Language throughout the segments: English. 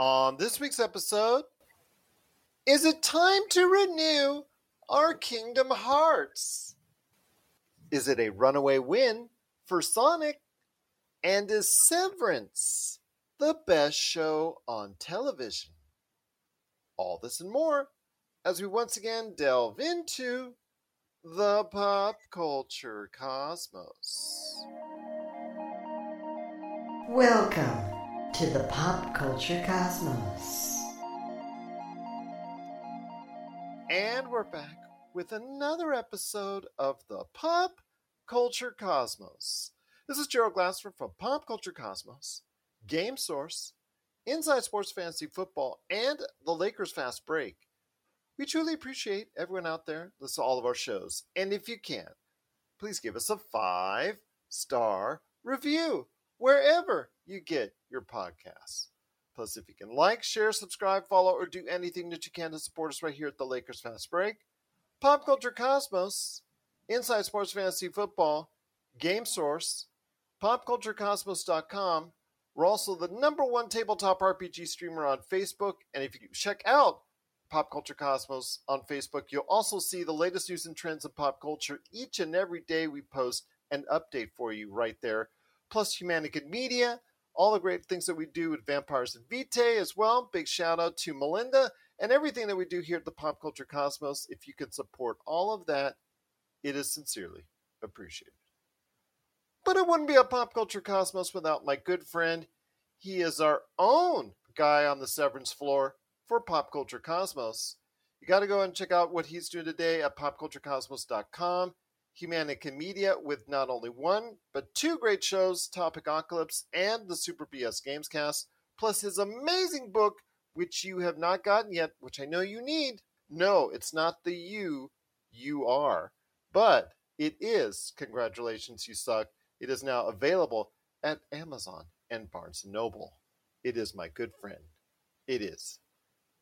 On this week's episode, is it time to renew our Kingdom Hearts? Is it a runaway win for Sonic? And is Severance the best show on television? All this and more as we once again delve into the pop culture cosmos. Welcome to the pop culture cosmos. And we're back with another episode of the Pop Culture Cosmos. This is Gerald Glassford from Pop Culture Cosmos, Game Source, Inside Sports Fantasy Football, and the Lakers Fast Break. We truly appreciate everyone out there listen to all of our shows. And if you can, please give us a five star review wherever you get your podcasts. Plus, if you can like, share, subscribe, follow, or do anything that you can to support us right here at the Lakers Fast Break, Pop Culture Cosmos, Inside Sports Fantasy Football, Game Source, PopCultureCosmos.com. We're also the number one tabletop RPG streamer on Facebook. And if you check out Pop Culture Cosmos on Facebook, you'll also see the latest news and trends of pop culture. Each and every day we post an update for you right there. Plus, Humanican Media, all the great things that we do with Vampires and Vitae as well. Big shout out to Melinda and everything that we do here at the Pop Culture Cosmos. If you can support all of that, it is sincerely appreciated. But it wouldn't be a Pop Culture Cosmos without my good friend. He is our own guy on the severance floor for Pop Culture Cosmos. You got to go and check out what he's doing today at popculturecosmos.com. Humanican Media with not only one, but two great shows, Topic Topicocalypse and the Super BS Gamescast, plus his amazing book, which you have not gotten yet, which I know you need. No, it's not the you, you are. But it is, congratulations, you suck. It is now available at Amazon and Barnes & Noble. It is my good friend. It is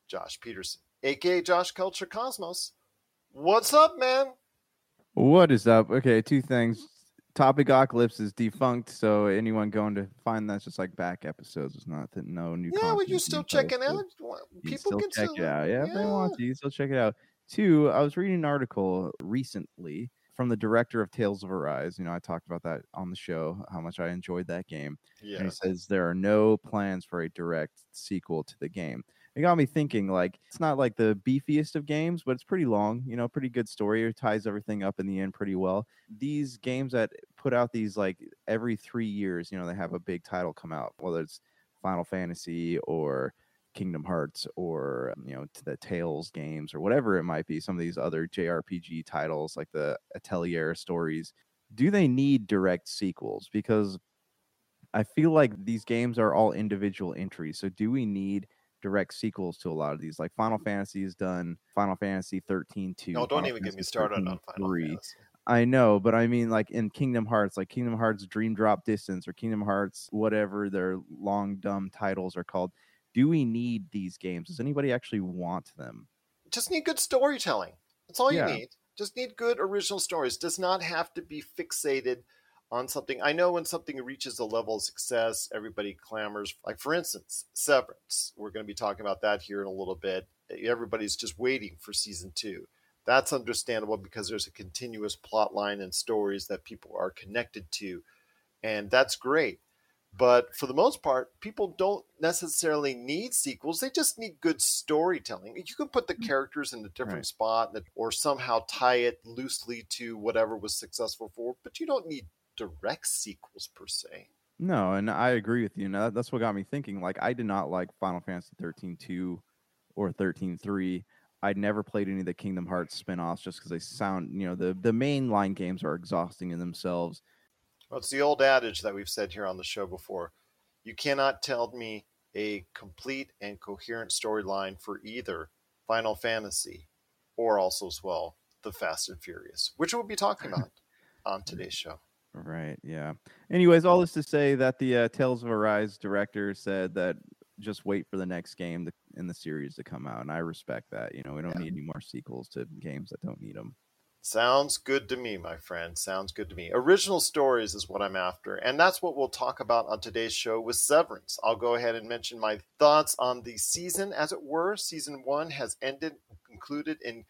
Josh Peterson, aka Josh Culture Cosmos. What's up, man? What is up? Okay, two things. Topic Topicocalypse is defunct, so anyone going to find that's just like back episodes. It's not that no new. Yeah, well, you still checking out? People still can check still it out. Yeah, yeah, if they want to, you still check it out. Two, I was reading an article recently from the director of Tales of Arise. You know, I talked about that on the show, how much I enjoyed that game. And Yeah. he says there are no plans for a direct sequel to the game. It got me thinking, like, it's not like the beefiest of games, but it's pretty long, you know, pretty good story. It ties everything up in the end pretty well. These games that put out these, like, every three years, you know, they have a big title come out, whether it's Final Fantasy or Kingdom Hearts or, you know, the Tales games or whatever it might be, some of these other JRPG titles like the Atelier stories. Do they need direct sequels? Because I feel like these games are all individual entries. So do we need direct sequels to a lot of these? Like Final Fantasy has done Final Fantasy 13 2. No, don't Final even get me started 13 on Final 3. Fantasy. I know, but I mean, like in Kingdom Hearts, like Kingdom Hearts Dream Drop Distance or Kingdom Hearts, whatever their long, dumb titles are called. Do we need these games? Does anybody actually want them? Just need good storytelling. That's all Yeah. you need. Just need good original stories. Does not have to be fixated on something. I know when something reaches a level of success, everybody clamors. Like for instance, Severance. We're going to be talking about that here in a little bit. Everybody's just waiting for season two. That's understandable because there's a continuous plot line and stories that people are connected to, and that's great. But for the most part, people don't necessarily need sequels. They just need good storytelling. You can put the mm. characters in a different Right. spot or somehow tie it loosely to whatever was successful for, but you don't need direct sequels per se. No, and I agree with you. Now that- that's what got me thinking. Like I did not like Final Fantasy 13 2 or 13 3. I'd never played any of the Kingdom Hearts spin-offs just because they sound, you know, the the main line games are exhausting in themselves. Well, it's the old adage that we've said here on the show before. You cannot tell me a complete and coherent storyline for either Final Fantasy or also as well the Fast and Furious, which we'll be talking about on today's show. Right. Yeah. Anyways, all this to say that the uh, Tales of Arise director said that just wait for the next game to, in the series to come out, and I respect that. You know, we don't Yeah. need any more sequels to games that don't need them. Sounds good to me, my friend. Sounds good to me. Original stories is what I'm after. And that's what we'll talk about on today's show with Severance. I'll go ahead and mention my thoughts on the season, as it were. Season one has ended, concluded in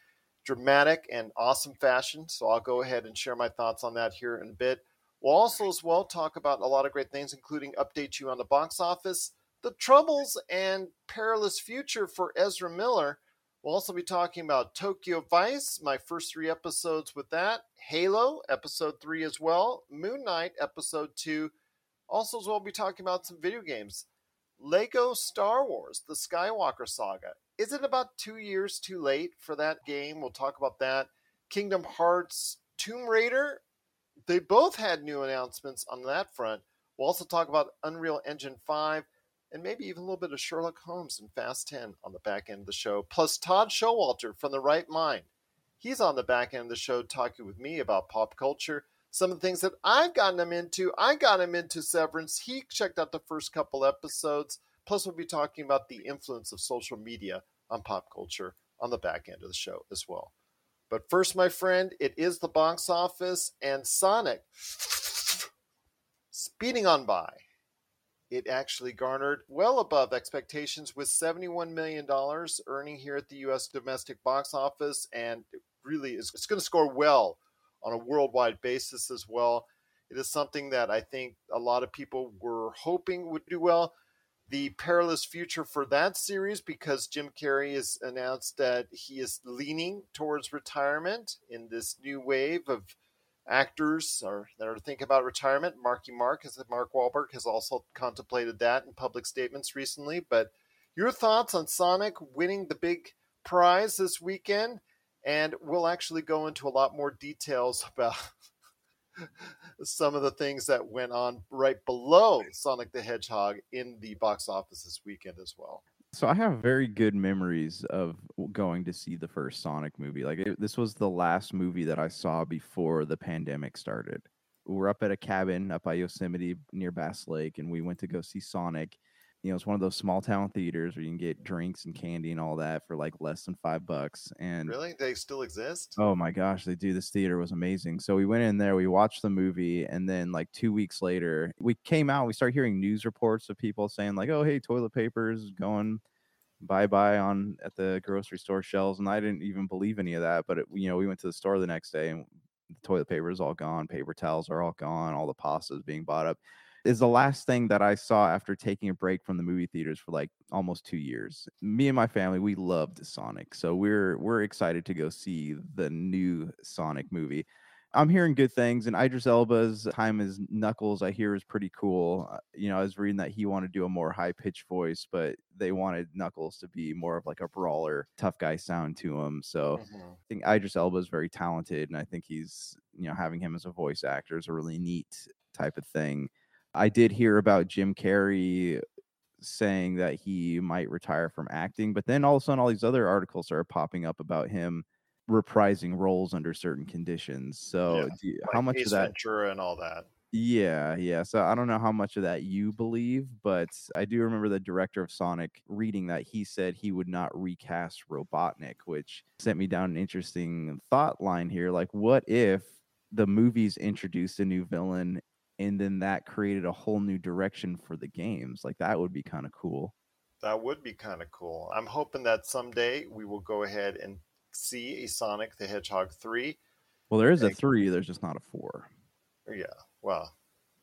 dramatic and awesome fashion. So I'll go ahead and share my thoughts on that here in a bit. We'll also, as well, talk about a lot of great things, including update you on the box office, the troubles and perilous future for Ezra Miller We'll also be talking about Tokyo Vice, my first three episodes with that, Halo, episode three as well, Moon Knight, episode two. Also, as well, be talking about some video games. Lego Star Wars, the Skywalker Saga. Is it about two years too late for that game? We'll talk about that. Kingdom Hearts, Tomb Raider. They both had new announcements on that front. We'll also talk about Unreal Engine 5 and maybe even a little bit of Sherlock Holmes and Fast 10 on the back end of the show, plus Todd Showalter from The Right Mind. He's on the back end of the show talking with me about pop culture, some of the things that I've gotten him into. I got him into Severance. He checked out the first couple episodes. Plus, we'll be talking about the influence of social media on pop culture on the back end of the show as well. But first, my friend, it is the box office and Sonic speeding on by it actually garnered well above expectations with $71 million earning here at the U.S. domestic box office. And really it's going to score well on a worldwide basis as well. It is something that I think a lot of people were hoping would do well. The perilous future for that series because Jim Carrey has announced that he is leaning towards retirement in this new wave of actors that are thinking about retirement. Marky Mark, as Mark Wahlberg, has also contemplated that in public statements recently. But your thoughts on Sonic winning the big prize this weekend? And we'll actually go into a lot more details about some of the things that went on right below Sonic the Hedgehog in the box office this weekend as well. So I have very good memories of going to see the first Sonic movie. Like it, this was the last movie that I saw before the pandemic started. We were up at a cabin up by Yosemite near Bass Lake, and we went to go see Sonic you know, it's one of those small town theaters where you can get drinks and candy and all that for like less than five bucks. And really, they still exist? Oh my gosh, they do. This theater was amazing. So we went in there, we watched the movie, and then like two weeks later, we came out. We started hearing news reports of people saying like, "Oh, hey, toilet paper is going." bye bye on at the grocery store shelves and i didn't even believe any of that but it, you know we went to the store the next day and the toilet paper is all gone paper towels are all gone all the pasta is being bought up is the last thing that I saw after taking a break from the movie theaters for like almost two years. Me and my family, we loved Sonic, so we're we're excited to go see the new Sonic movie. I'm hearing good things, and Idris Elba's time as Knuckles, I hear, is pretty cool. Uh, you know, I was reading that he wanted to do a more high pitched voice, but they wanted Knuckles to be more of like a brawler, tough guy sound to him. So mm-hmm. I think Idris Elba is very talented, and I think he's, you know, having him as a voice actor is a really neat type of thing. I did hear about Jim Carrey saying that he might retire from acting, but then all of a sudden, all these other articles are popping up about him reprising roles under certain conditions. So, yeah, you, like how much Ace of that? Ventura and all that. Yeah, yeah. So I don't know how much of that you believe, but I do remember the director of Sonic reading that he said he would not recast Robotnik, which sent me down an interesting thought line here. Like, what if the movies introduced a new villain and then that created a whole new direction for the games. Like that would be kind of cool. That would be kind of cool. I'm hoping that someday we will go ahead and see a Sonic the Hedgehog 3. Well, there is a 3, there's just not a 4. Yeah. Well,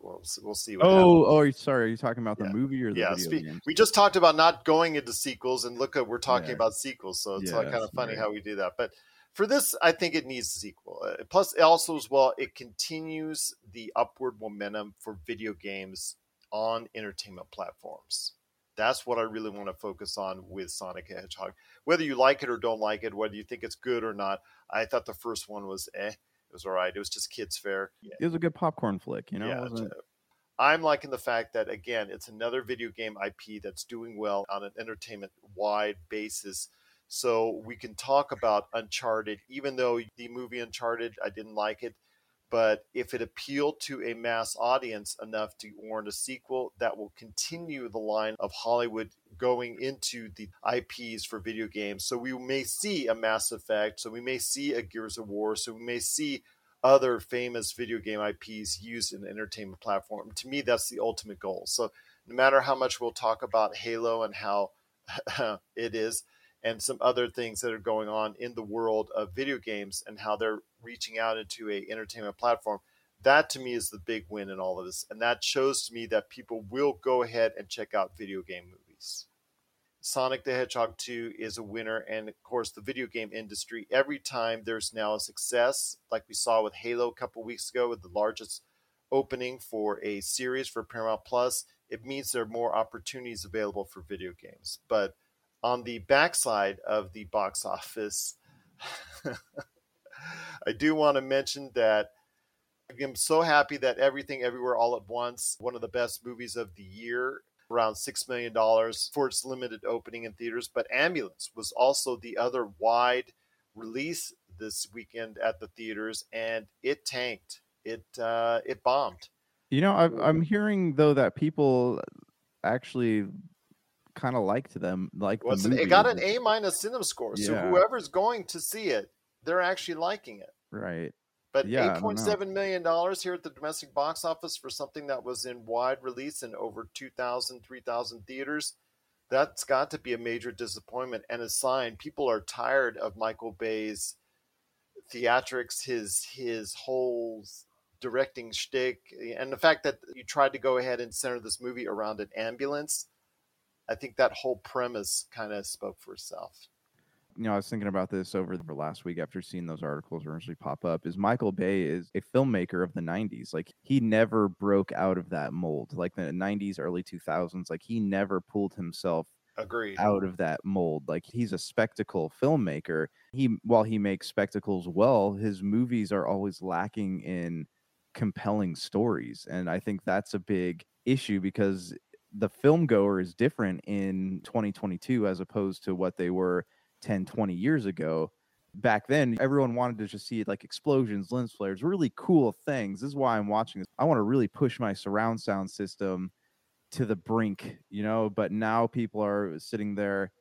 we'll, we'll see oh, oh, sorry. Are you talking about the yeah. movie or the yeah, video spe- We just talked about not going into sequels, and look at we're talking yeah. about sequels, so it's yeah, kind of funny right. how we do that. But for this, I think it needs a sequel. Uh, plus, also as well, it continues the upward momentum for video games on entertainment platforms. That's what I really want to focus on with Sonic the Hedgehog. Whether you like it or don't like it, whether you think it's good or not, I thought the first one was eh. It was all right. It was just kids' fare. It was a good popcorn flick, you know. Yeah, I'm liking the fact that again, it's another video game IP that's doing well on an entertainment wide basis so we can talk about Uncharted, even though the movie Uncharted, I didn't like it. But if it appealed to a mass audience enough to warrant a sequel, that will continue the line of Hollywood going into the IPs for video games. So we may see a Mass Effect, so we may see a Gears of War, so we may see other famous video game IPs used in entertainment platform. To me, that's the ultimate goal. So no matter how much we'll talk about Halo and how it is, and some other things that are going on in the world of video games and how they're reaching out into a entertainment platform. That to me is the big win in all of this and that shows to me that people will go ahead and check out video game movies. Sonic the hedgehog 2 is a winner and of course the video game industry every time there's now a success like we saw with halo a couple weeks ago with the largest opening for a series for paramount plus it means there are more opportunities available for video games. But on the backside of the box office, I do want to mention that I'm so happy that Everything Everywhere All at Once, one of the best movies of the year, around $6 million for its limited opening in theaters. But Ambulance was also the other wide release this weekend at the theaters, and it tanked. It uh, it bombed. You know, I'm hearing though that people actually kind of liked them. Like well, it got an A minus cinema score, yeah. so whoever's going to see it, they're actually liking it. Right. But yeah, eight point seven million dollars here at the domestic box office for something that was in wide release in over 2,000, 3,000 theaters. That's got to be a major disappointment and a sign people are tired of Michael Bay's theatrics, his his whole directing shtick, and the fact that you tried to go ahead and center this movie around an ambulance I think that whole premise kind of spoke for itself. You know, I was thinking about this over the last week after seeing those articles eventually pop up. Is Michael Bay is a filmmaker of the '90s. Like he never broke out of that mold. Like the '90s, early 2000s. Like he never pulled himself Agreed. out of that mold. Like he's a spectacle filmmaker. He while he makes spectacles well, his movies are always lacking in compelling stories. And I think that's a big issue because the film goer is different in 2022 as opposed to what they were 10 20 years ago. Back then everyone wanted to just see like explosions lens flares really cool things. This is why i'm watching this. I want to really push my surround sound system to the brink you know? But now people are sitting there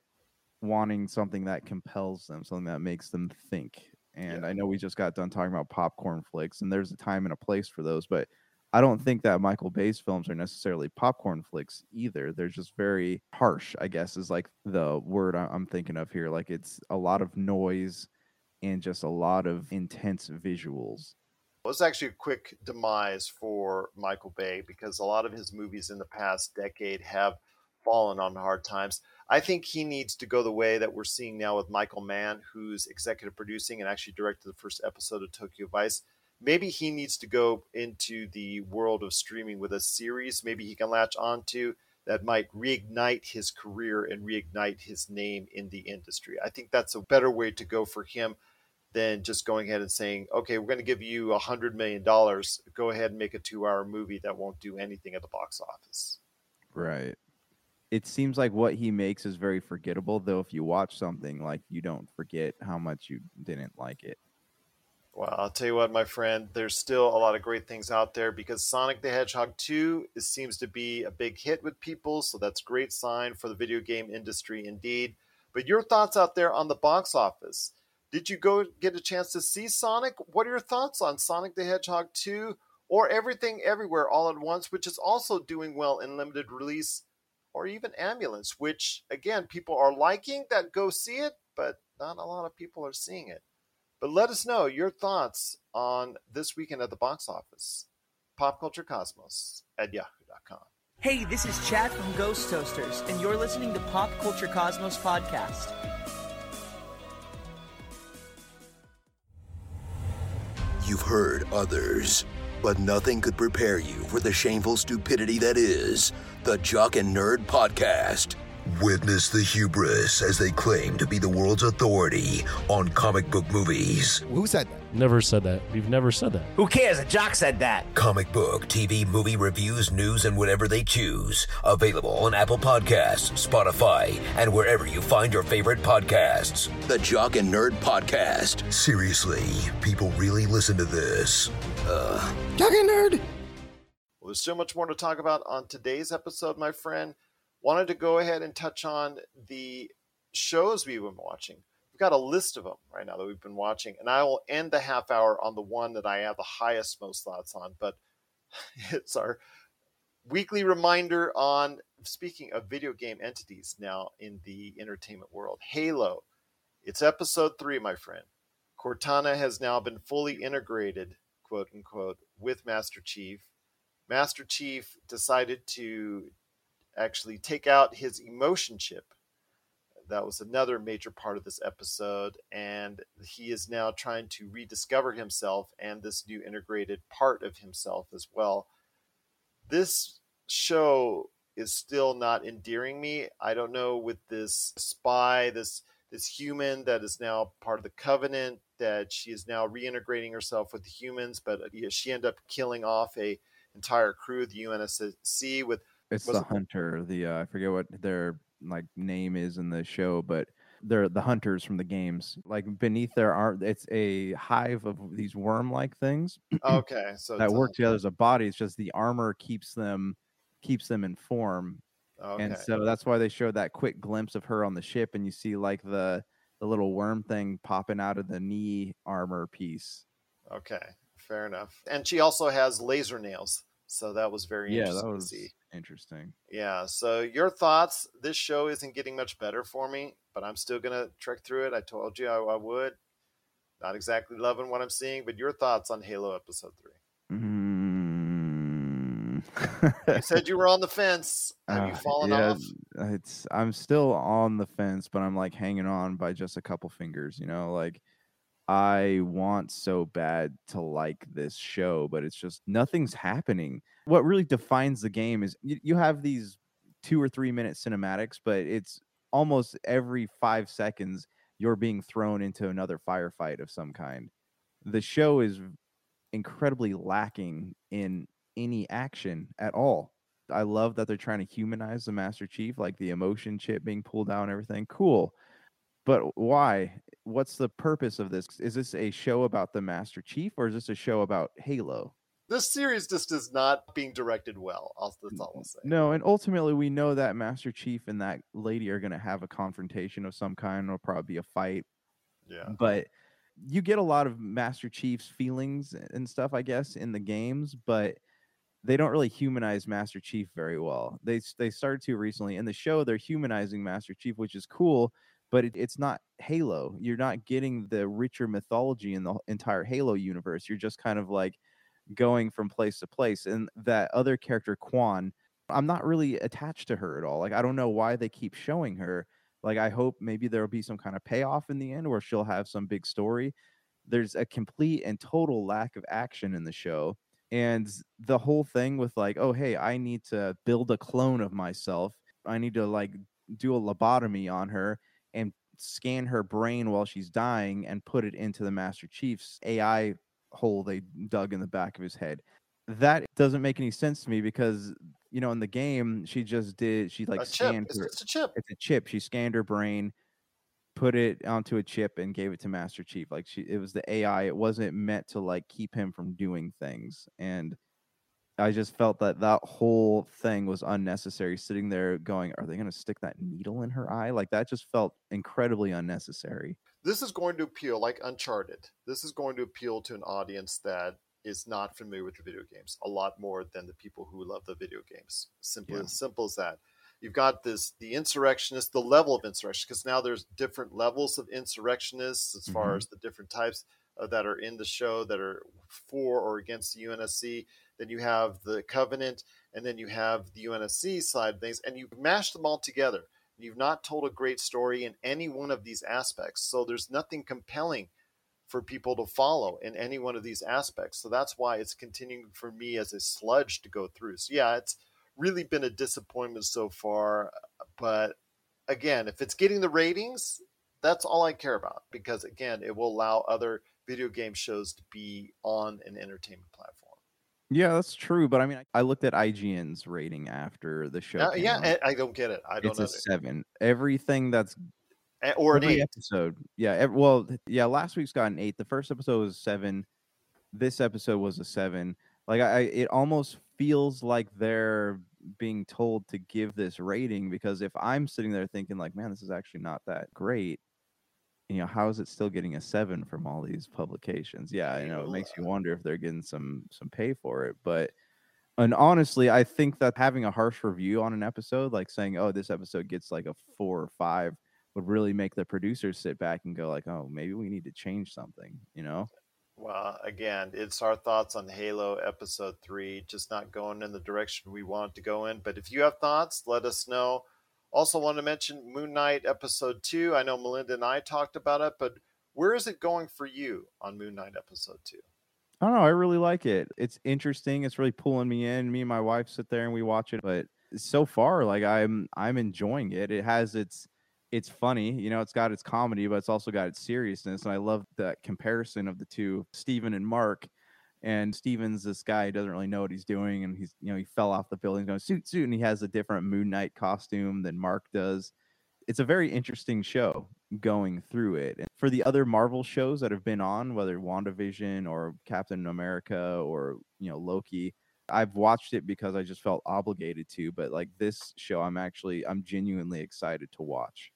wanting something that compels them something that makes them think. And yeah. i know we just got done talking about popcorn flicks and there's a time and a place for those but I don't think that Michael Bay's films are necessarily popcorn flicks either. They're just very harsh, I guess, is like the word I'm thinking of here. Like it's a lot of noise and just a lot of intense visuals. Well, it's actually a quick demise for Michael Bay because a lot of his movies in the past decade have fallen on hard times. I think he needs to go the way that we're seeing now with Michael Mann, who's executive producing and actually directed the first episode of Tokyo Vice maybe he needs to go into the world of streaming with a series maybe he can latch onto that might reignite his career and reignite his name in the industry. I think that's a better way to go for him than just going ahead and saying, okay, we're going to give you a $100 million. Go ahead and make a two hour movie that won't do anything at the box office. Right. It seems like what he makes is very forgettable, though, if you watch something, like you don't forget how much you didn't like it. Well, I'll tell you what, my friend, there's still a lot of great things out there because Sonic the Hedgehog 2 seems to be a big hit with people, so that's a great sign for the video game industry indeed. But your thoughts out there on the box office? Did you go get a chance to see Sonic? What are your thoughts on Sonic the Hedgehog 2 or Everything Everywhere All at Once, which is also doing well in limited release, or even Ambulance, which again people are liking that go see it, but not a lot of people are seeing it. But let us know your thoughts on this weekend at the box office. Pop Culture Cosmos at yahoo.com. Hey, this is Chad from Ghost Toasters, and you're listening to Pop Culture Cosmos Podcast. You've heard others, but nothing could prepare you for the shameful stupidity that is the Jock and Nerd Podcast. Witness the hubris as they claim to be the world's authority on comic book movies. Who said that? Never said that. We've never said that. Who cares? A jock said that. Comic book, TV, movie reviews, news, and whatever they choose. Available on Apple Podcasts, Spotify, and wherever you find your favorite podcasts. The Jock and Nerd Podcast. Seriously, people really listen to this. Uh, Jock and nerd. Well, there's so much more to talk about on today's episode, my friend. Wanted to go ahead and touch on the shows we've been watching. We've got a list of them right now that we've been watching, and I will end the half hour on the one that I have the highest, most thoughts on. But it's our weekly reminder on speaking of video game entities now in the entertainment world. Halo. It's episode three, my friend. Cortana has now been fully integrated, quote unquote, with Master Chief. Master Chief decided to actually take out his emotion chip. That was another major part of this episode, and he is now trying to rediscover himself and this new integrated part of himself as well. This show is still not endearing me. I don't know with this spy, this this human that is now part of the covenant, that she is now reintegrating herself with the humans, but uh, she ended up killing off a entire crew of the UNSC with It's the it- hunter. The uh, I forget what their like name is in the show, but they're the hunters from the games. Like beneath their arm, it's a hive of these worm-like things okay, so that work together as a body. It's just the armor keeps them keeps them in form, Okay. and so that's why they showed that quick glimpse of her on the ship, and you see like the the little worm thing popping out of the knee armor piece. Okay, fair enough. And she also has laser nails, so that was very Yeah, interesting that was to see. Interesting. Yeah. So your thoughts? This show isn't getting much better for me, but I'm still gonna trek through it. I told you I, I would. Not exactly loving what I'm seeing, but your thoughts on Halo episode three? Mm. You said you were on the fence. Have you Uh, fallen yeah, off? It's I'm still on the fence, but I'm like hanging on by just a couple fingers, you know, like I want so bad to like this show, but it's just nothing's happening. What really defines the game is you, you have these two or three minute cinematics, but it's almost every five seconds you're being thrown into another firefight of some kind. The show is incredibly lacking in any action at all. I love that they're trying to humanize the Master Chief, like the emotion chip being pulled down, and everything. Cool. But why? What's the purpose of this? Is this a show about the Master Chief or is this a show about Halo? This series just is not being directed well. I'll, that's all I'll say. No, and ultimately we know that Master Chief and that lady are going to have a confrontation of some kind. It'll probably be a fight. Yeah. but you get a lot of Master Chief's feelings and stuff, I guess, in the games, but they don't really humanize Master Chief very well. They they started to recently in the show. They're humanizing Master Chief, which is cool, but it, it's not Halo. You're not getting the richer mythology in the entire Halo universe. You're just kind of like going from place to place. And that other character, Kwan, I'm not really attached to her at all. Like I don't know why they keep showing her. Like I hope maybe there'll be some kind of payoff in the end where she'll have some big story. There's a complete and total lack of action in the show. And the whole thing with like, oh hey, I need to build a clone of myself. I need to like do a lobotomy on her and scan her brain while she's dying and put it into the Master Chief's AI hole they dug in the back of his head. That doesn't make any sense to me because you know in the game she just did she like a scanned It's her just a chip. it's a chip. She scanned her brain, put it onto a chip, and gave it to Master Chief. Like she, it was the AI. It wasn't meant to like keep him from doing things. And I just felt that that whole thing was unnecessary. Sitting there going, "Are they going to stick that needle in her eye?" Like that just felt incredibly unnecessary. this is going to appeal like uncharted this is going to appeal to an audience that is not familiar with the video games a lot more than the people who love the video games simple Yeah. as simple as that you've got this the insurrectionist the level of insurrection because now there's different levels of insurrectionists as far Mhm. as the different types uh, that are in the show that are for or against the UNSC then you have the covenant and then you have the UNSC side of things and you mash them all together You've not told a great story in any one of these aspects. So there's nothing compelling for people to follow in any one of these aspects. So that's why it's continuing for me as a sludge to go through. So yeah, it's really been a disappointment so far, but again, if it's getting the ratings, that's all I care about because again, it will allow other video game shows to be on an entertainment platform. Yeah, that's true. But I mean, I looked at IGN's rating after the show. Uh, came yeah, out. I, I don't get it. I don't it's know. a seven. Everything that's Eh, Or an every eight. episode. Yeah. ev- well, yeah. Last week's got an eight. The first episode was seven. This episode was a seven. Like I, I it almost feels like they're being told to give this rating because if I'm sitting there thinking like, man, this is actually not that great. You know, how is it still getting a seven from all these publications? Yeah, you know, it makes you wonder if they're getting some some pay for it. But and honestly, I think that having a harsh review on an episode, like saying, "Oh, this episode gets like a four or five, would really make the producers sit back and go, like, "Oh, maybe we need to change something," you know? Well, again, it's our thoughts on Halo episode three, just not going in the direction we want to go in. But if you have thoughts, let us know. Also, want to mention Moon Knight episode two. I know Melinda and I talked about it, but where is it going for you on Moon Knight episode two? I don't know. I really like it. It's interesting. It's really pulling me in. Me and my wife sit there and we watch it. But so far, like I'm, I'm enjoying it. It has its, it's funny. You know, it's got its comedy, but it's also got its seriousness. And I love that comparison of the two, Steven and Mark. And Steven's this guy doesn't really know what he's doing, and he's, you know, he fell off the building, going suit suit, and he has a different Moon Knight costume than Mark does. It's a very interesting show going through it. And for the other Marvel shows that have been on, whether WandaVision or Captain America or you know Loki, I've watched it because I just felt obligated to. But like this show, I'm actually I'm genuinely excited to watch.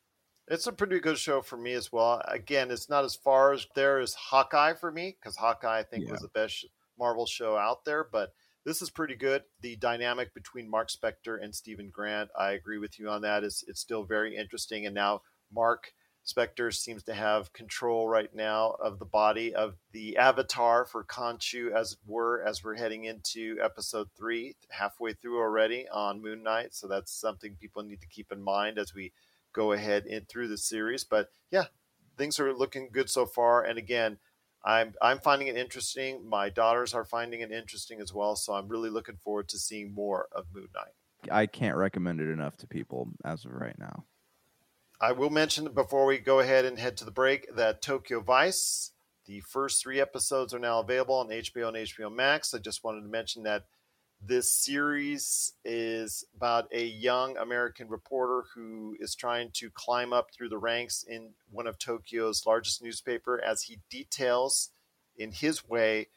It's a pretty good show for me as well. Again, it's not as far as there as Hawkeye for me because Hawkeye I think Yeah. was the best Marvel show out there, but this is pretty good. The dynamic between Mark Spector and Steven Grant, I agree with you on that. Is it's still very interesting, and now Mark Spector seems to have control right now of the body of the avatar for Khonshu, as it were, as we're heading into episode three, halfway through already on Moon Knight. So that's something people need to keep in mind as we go ahead in through the series. But yeah, things are looking good so far. And again, I'm I'm finding it interesting. My daughters are finding it interesting as well. So I'm really looking forward to seeing more of Moon Knight. I can't recommend it enough to people as of right now. I will mention before we go ahead and head to the break that Tokyo Vice, the first three episodes are now available on HBO and HBO Max. I just wanted to mention that this series is about a young American reporter who is trying to climb up through the ranks in one of Tokyo's largest newspaper as he details in his way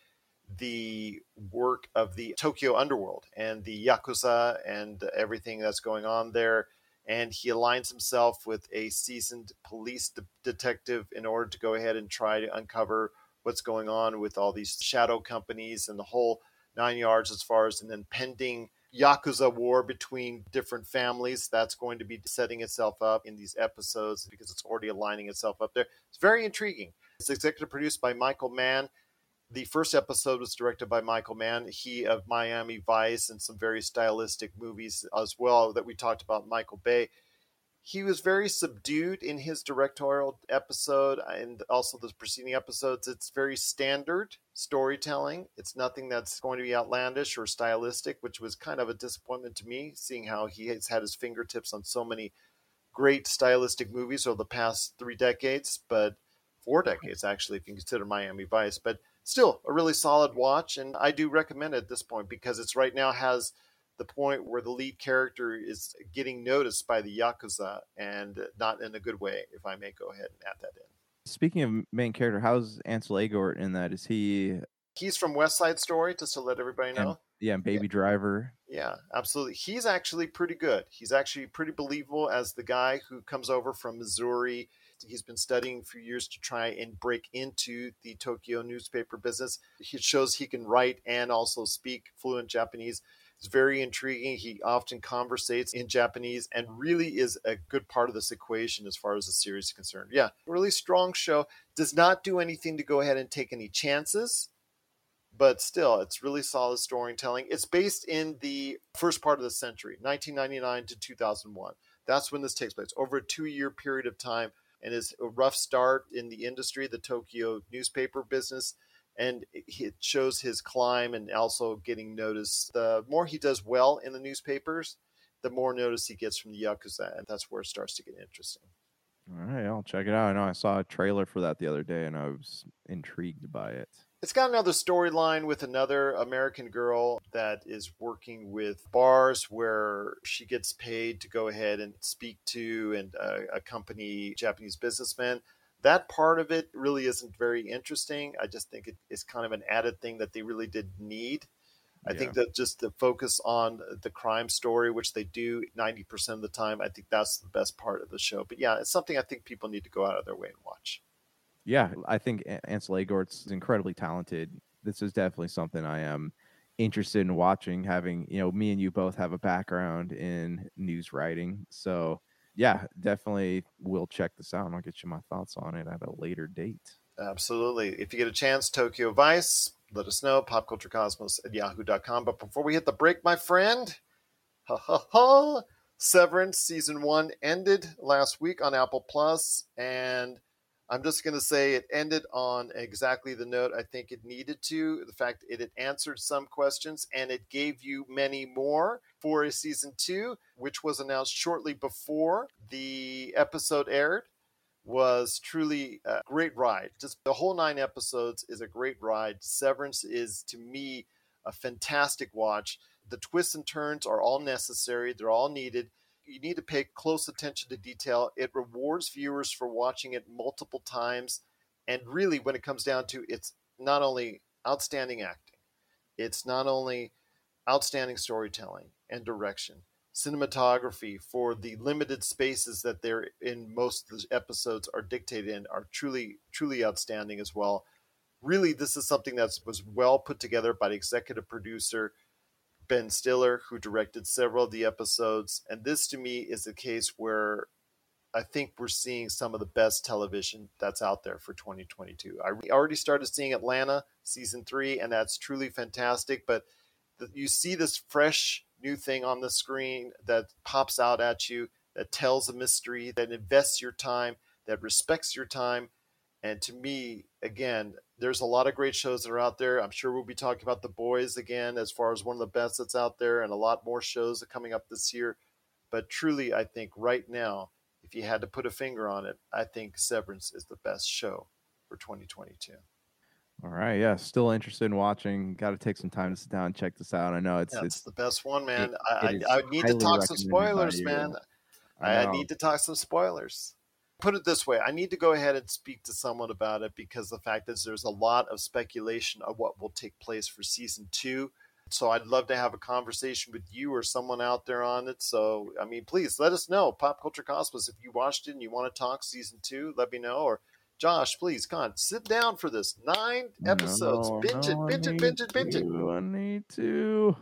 the work of the Tokyo underworld and the Yakuza and everything that's going on there. And he aligns himself with a seasoned police de- detective in order to go ahead and try to uncover what's going on with all these shadow companies and the whole nine yards as far as an impending yakuza war between different families. That's going to be setting itself up in these episodes because it's already aligning itself up there. It's very intriguing. It's executive produced by michael mann. The first episode was directed by Michael Mann, he of Miami Vice and some very stylistic movies as well that we talked about, Michael Bay. He was very subdued in his directorial episode and also the preceding episodes. It's very standard storytelling. It's nothing that's going to be outlandish or stylistic, which was kind of a disappointment to me, seeing how he has had his fingertips on so many great stylistic movies over the past three decades, but four decades actually, if you consider Miami Vice. But still a really solid watch and i do recommend it at this point because it's right now has the point where the lead character is getting noticed by the yakuza and not in a good way if i may go ahead and add that in Speaking of main character, how's Ansel Elgort in that? Is he he's from west side story just to let everybody know and, yeah, Baby Driver? Yeah, absolutely. He's actually pretty good. He's actually pretty believable as the guy who comes over from Missouri. He's been studying for years to try and break into the Tokyo newspaper business. He shows he can write and also speak fluent Japanese. It's very intriguing. He often conversates in Japanese and really is a good part of this equation as far as the series is concerned. Yeah, really strong show. Does not do anything to go ahead and take any chances but still, it's really solid storytelling. It's based in the first part of the century, 1999 to 2001. That's when this takes place, over a two year period of time, and is a rough start in the industry, the Tokyo newspaper business. And it shows his climb and also getting noticed. The more he does well in the newspapers, the more notice he gets from the Yakuza, and that's where it starts to get interesting. All right, I'll check it out. I know I saw a trailer for that the other day, and I was intrigued by it. It's got another storyline with another American girl that is working with bars where she gets paid to go ahead and speak to and uh, accompany Japanese businessmen. That part of it really isn't very interesting. I just think it is kind of an added thing that they really did need. I Yeah. think that just the focus on the crime story, which they do 90% of the time, I think that's the best part of the show. But yeah, it's something I think people need to go out of their way and watch. Yeah, I think Ansel Ansel is incredibly talented. This is definitely something I am interested in watching. Having you know, me and you both have a background in news writing, so yeah, definitely will check this out, and I'll get you my thoughts on it at a later date. Absolutely. If you get a chance, Tokyo Vice, let us know, popculturecosmos at yahoo.com. But before we hit the break, my friend, ha ha ha, Severance season one ended last week on Apple Plus, and I'm just going to say it ended on exactly the note I think it needed to. The fact it had answered some questions and it gave you many more for a season two, which was announced shortly before the episode aired was truly a great ride. Just the whole nine episodes is a great ride. Severance is, to me, a fantastic watch. The twists and turns are all necessary, they're all needed. You need to pay close attention to detail. It rewards viewers for watching it multiple times. And really, when it comes down to it's not only outstanding acting, it's not only outstanding storytelling and direction, cinematography for the limited spaces that they're in most of the episodes are dictated in are truly truly outstanding as well really this is something that was well put together by the executive producer ben stiller who directed several of the episodes and this to me is a case where i think we're seeing some of the best television that's out there for 2022 i already started seeing atlanta season three and that's truly fantastic but you see this fresh new thing on the screen that pops out at you that tells a mystery that invests your time that respects your time and to me again there's a lot of great shows that are out there. I'm sure we'll be talking about the boys again as far as one of the best that's out there and a lot more shows are coming up this year. But truly i think right now if you had to put a finger on it i think severance is the best show for 2022 All right, yeah, still interested in watching. Got to take some time to sit down and check this out. I know it's that's it's the best one man. it I, is I, I need to talk some spoilers man. I, I, need to talk some spoilers. Put it this way I need to go ahead and speak to someone about it because the fact is there's a lot of speculation of what will take place for season two. So I'd love to have a conversation with you or someone out there on it. So, I mean, please let us know. Pop Culture Cosmos, if you watched it and you want to talk season two, let me know. Or Josh, please, come on, sit down for this. Nine episodes. No, binge it, no, I binge it, binge it, binge it I need to.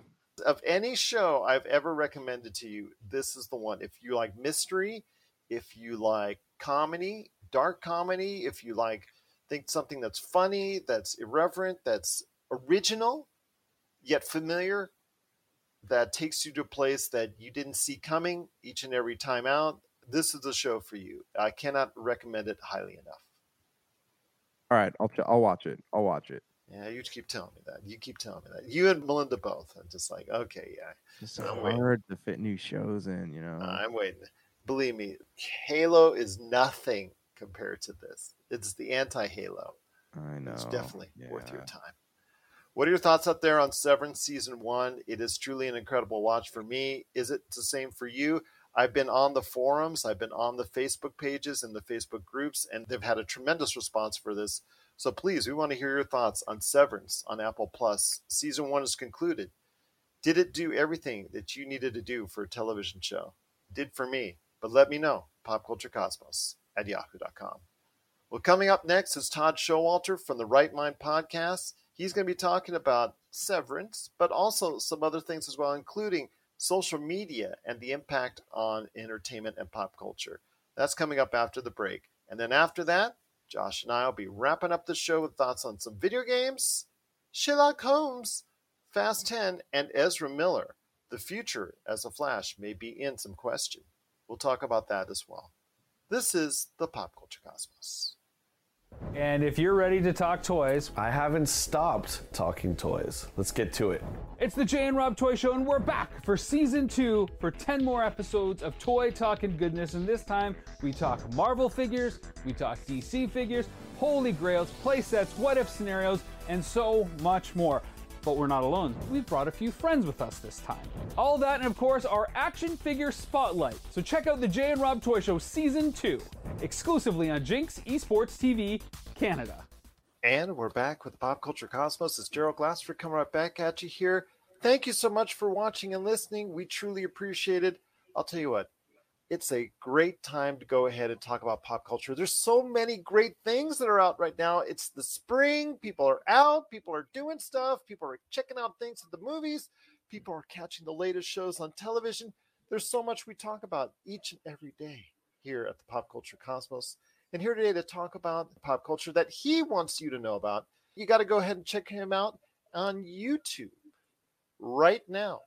of any show I've ever recommended to you, this is the one. If you like mystery, if you like comedy, dark comedy, if you like think something that's funny, that's irreverent, that's original, yet familiar, that takes you to a place that you didn't see coming each and every time out, this is the show for you. I cannot recommend it highly enough. All right, I'll I'll watch it. I'll watch it. Yeah, you keep telling me that. You keep telling me that. You and Melinda both. I'm just like, okay, yeah. It's so I'm waiting. hard to fit new shows in, you know. I'm waiting. Believe me, Halo is nothing compared to this. It's the anti-Halo. I know. It's definitely worth your time. What are your thoughts out there on Severance season one? It is truly an incredible watch for me. Is it the same for you? I've been on the forums, I've been on the Facebook pages and the Facebook groups, and they've had a tremendous response for this. So please, we want to hear your thoughts on Severance on Apple Plus. Season one is concluded. Did it do everything that you needed to do for a television show? It Did for me. But let me know. Popculturecosmos at yahoo.com. Well, coming up next is Todd Showalter from the Right Mind podcast. He's going to be talking about severance, but also some other things as well, including social media and the impact on entertainment and pop culture. That's coming up after the break. And then after that, Josh and I will be wrapping up the show with thoughts on some video games, Sherlock Holmes, Fast 10, and Ezra Miller. The future as a Flash may be in some question. We'll talk about that as well. This is the Pop Culture Cosmos. And if you're ready to talk toys, I haven't stopped talking toys. Let's get to it. it's the Jay and Rob Toy Show, and we're back for season two for 10 more episodes of toy talking goodness. And this time we talk Marvel figures, we talk DC figures, holy grails, play sets, what if scenarios, and so much more. But we're not alone. We've brought a few friends with us this time. All that, and of course, our action figure spotlight. So check out the Jay and Rob Toy Show Season 2, exclusively on Jinx Esports TV Canada. And we're back with Pop Culture Cosmos. It's Gerald Glassford coming right back at you here. Thank you so much for watching and listening. We truly appreciate it. I'll tell you what, it's a great time to go ahead and talk about pop culture. There's so many great things that are out right now. It's the spring, people are out, people are doing stuff, people are checking out things at the movies, people are catching the latest shows on television. There's so much we talk about each and every day here at the Pop Culture Cosmos. And here today to talk about pop culture that he wants you to know about, you got to go ahead and check him out on YouTube right now.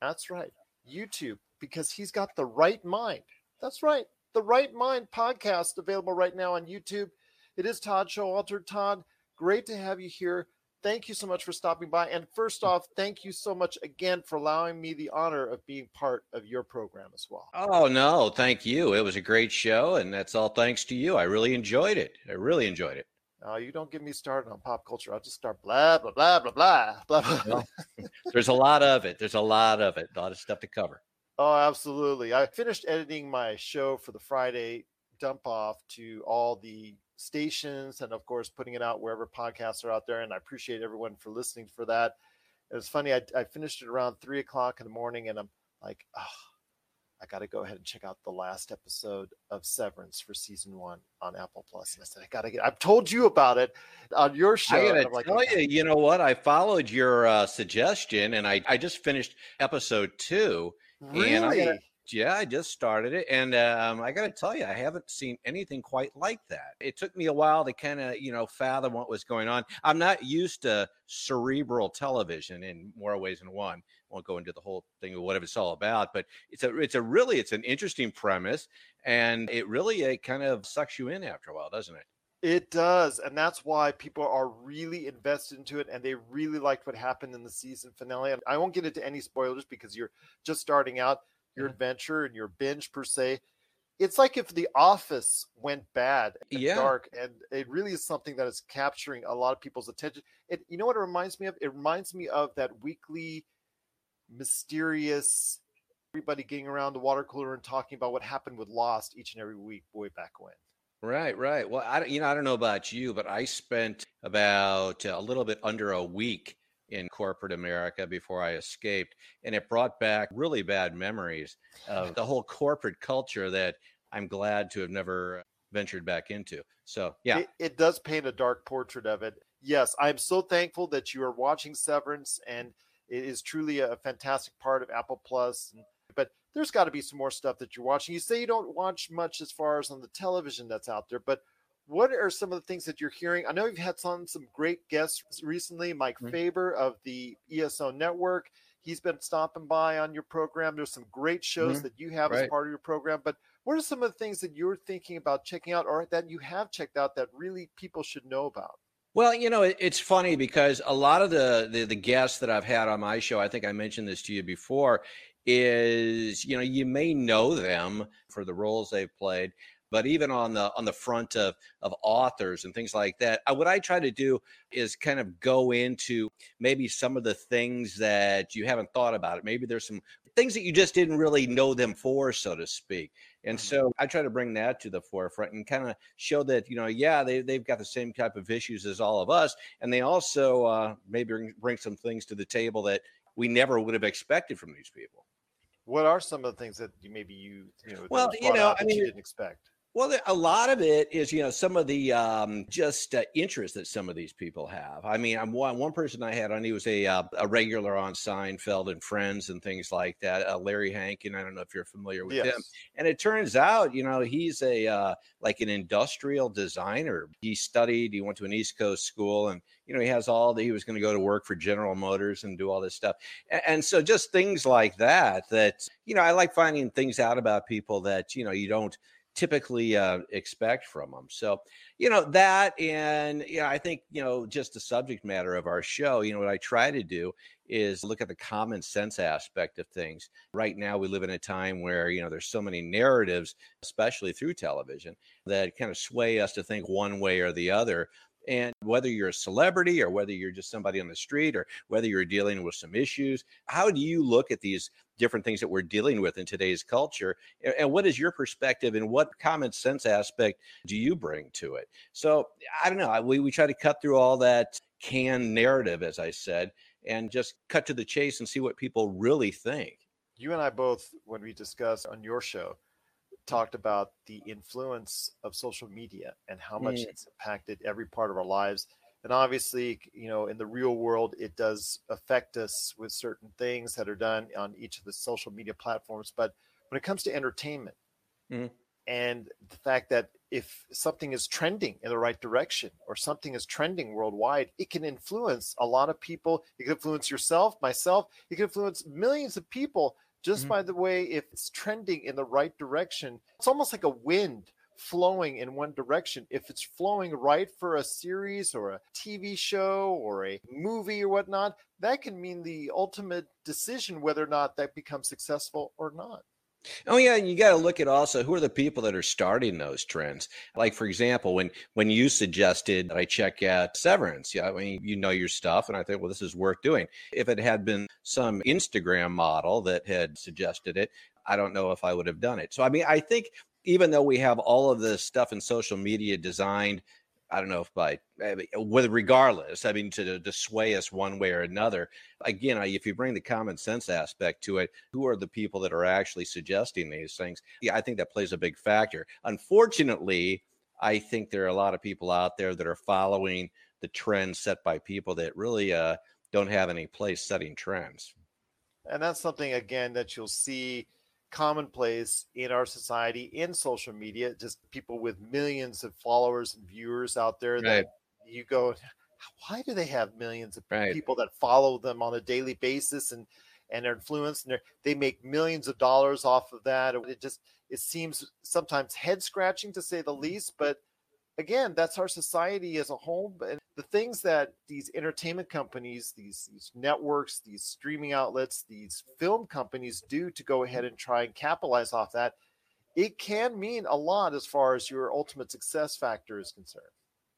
That's right, YouTube, because he's got the right mind. That's right, the right mind podcast available right now on YouTube. It is Todd Showalter. Todd, great to have you here. Thank you so much for stopping by. And first off, thank you so much again for allowing me the honor of being part of your program as well. Oh no, thank you. It was a great show, and that's all thanks to you. I really enjoyed it. I really enjoyed it. Uh, you don't get me started on pop culture. I'll just start blah blah blah blah blah blah. blah. There's a lot of it. There's a lot of it. A lot of stuff to cover. Oh, absolutely. I finished editing my show for the Friday dump off to all the stations and, of course, putting it out wherever podcasts are out there. And I appreciate everyone for listening for that. It was funny. I, I finished it around three o'clock in the morning and I'm like, oh, I got to go ahead and check out the last episode of Severance for season one on Apple Plus. And I said, I got to get, I've told you about it on your show. I gotta I'm like, tell "Okay." you, you know what? I followed your uh, suggestion, and I I just finished episode two. I really? Yeah, I just started it, and um, I got to tell you, I haven't seen anything quite like that. It took me a while to kind of, you know, fathom what was going on. I'm not used to cerebral television in more ways than one. Won't go into the whole thing of what it's all about, but it's a, it's a really, it's an interesting premise, and it really it kind of sucks you in after a while, doesn't it? It does, and that's why people are really invested into it, and they really liked what happened in the season finale. And I won't get into any spoilers because you're just starting out your Mhm. adventure and your binge per se. It's like if The Office went bad and Yeah. dark, and it really is something that is capturing a lot of people's attention. It, you know what it reminds me of? It reminds me of that weekly, mysterious, everybody getting around the water cooler and talking about what happened with Lost each and every week, way back when. Right, right. Well, I you know I don't know about you, but I spent about a little bit under a week in corporate America before I escaped, and it brought back really bad memories of the whole corporate culture that I'm glad to have never ventured back into. So, yeah, it, it does paint a dark portrait of it. Yes, I'm so thankful that you are watching Severance, and it is truly a fantastic part of Apple Plus. And, there's got to be some more stuff that you're watching. You say you don't watch much as far as on the television that's out there, but what are some of the things that you're hearing? I know you've had some some great guests recently. Mike Mhm. Faber of the ESO Network, he's been stopping by on your program. There's some great shows Mhm. that you have as part of your program, but what are some of the things that you're thinking about checking out or that you have checked out that really people should know about? Well, you know, it's funny because a lot of the, the the guests that I've had on my show, I think I mentioned this to you before, is you know you may know them for the roles they've played, but even on the on the front of of authors and things like that, uh, what I try to do is kind of go into maybe some of the things that you haven't thought about. It maybe there's some things that you just didn't really know them for, so to speak. And so I try to bring that to the forefront and kind of show that, you know, yeah, they, they've got the same type of issues as all of us. And they also uh, maybe bring some things to the table that we never would have expected from these people. What are some of the things that you maybe you you know Well, you know, out I that you didn't expect? Well, a lot of it is, you know, some of the um, just uh, interest that some of these people have. I mean, I'm one, one person I had on, he was a, uh, a regular on Seinfeld and Friends and things like that. Uh, Larry Hankin, I don't know if you're familiar with him. And it turns out, you know, he's a uh, like an industrial designer. He studied, he went to an East Coast school, and you know, he has all the. He was going to go to work for General Motors and do all this stuff, and, and so just things like that. That you know, I like finding things out about people that you know you don't typically uh, expect from them. So, you know, that and, you know, I think, you know, just the subject matter of our show, you know, what I try to do is look at the common sense aspect of things. Right now, we live in a time where, you know, there's so many narratives, especially through television, that kind of sway us to think one way or the other. And whether you're a celebrity or whether you're just somebody on the street or whether you're dealing with some issues, how do you look at these different things that we're dealing with in today's culture? And what is your perspective and what common sense aspect do you bring to it? So I don't know. We, we try to cut through all that canned narrative, as I said, and just cut to the chase and see what people really think. You and I both, when we discussed on your show, talked about the influence of social media and how much mm. it's impacted every part of our lives. And obviously, you know, in the real world, it does affect us with certain things that are done on each of the social media platforms. But when it comes to entertainment mm. and the fact that if something is trending in the right direction or something is trending worldwide, it can influence a lot of people. It can influence yourself, myself. It can influence millions of people just mm-hmm. by the way if it's trending in the right direction it's almost like a wind flowing in one direction if it's flowing right for a series or a tv show or a movie or whatnot that can mean the ultimate decision whether or not that becomes successful or not Oh yeah, and you got to look at also who are the people that are starting those trends. Like for example, when when you suggested that I check out Severance, yeah, I mean you know your stuff, and I think well this is worth doing. If it had been some Instagram model that had suggested it, I don't know if I would have done it. So I mean, I think even though we have all of this stuff in social media designed I don't know if by with regardless, I mean to, to sway us one way or another. Again, if you bring the common sense aspect to it, who are the people that are actually suggesting these things? Yeah, I think that plays a big factor. Unfortunately, I think there are a lot of people out there that are following the trends set by people that really uh, don't have any place setting trends. And that's something again that you'll see commonplace in our society in social media just people with millions of followers and viewers out there that you go why do they have millions of right. people that follow them on a daily basis and and are influenced and they make millions of dollars off of that it just it seems sometimes head scratching to say the least but again, that's our society as a whole. And the things that these entertainment companies, these, these networks, these streaming outlets, these film companies do to go ahead and try and capitalize off that, it can mean a lot as far as your ultimate success factor is concerned.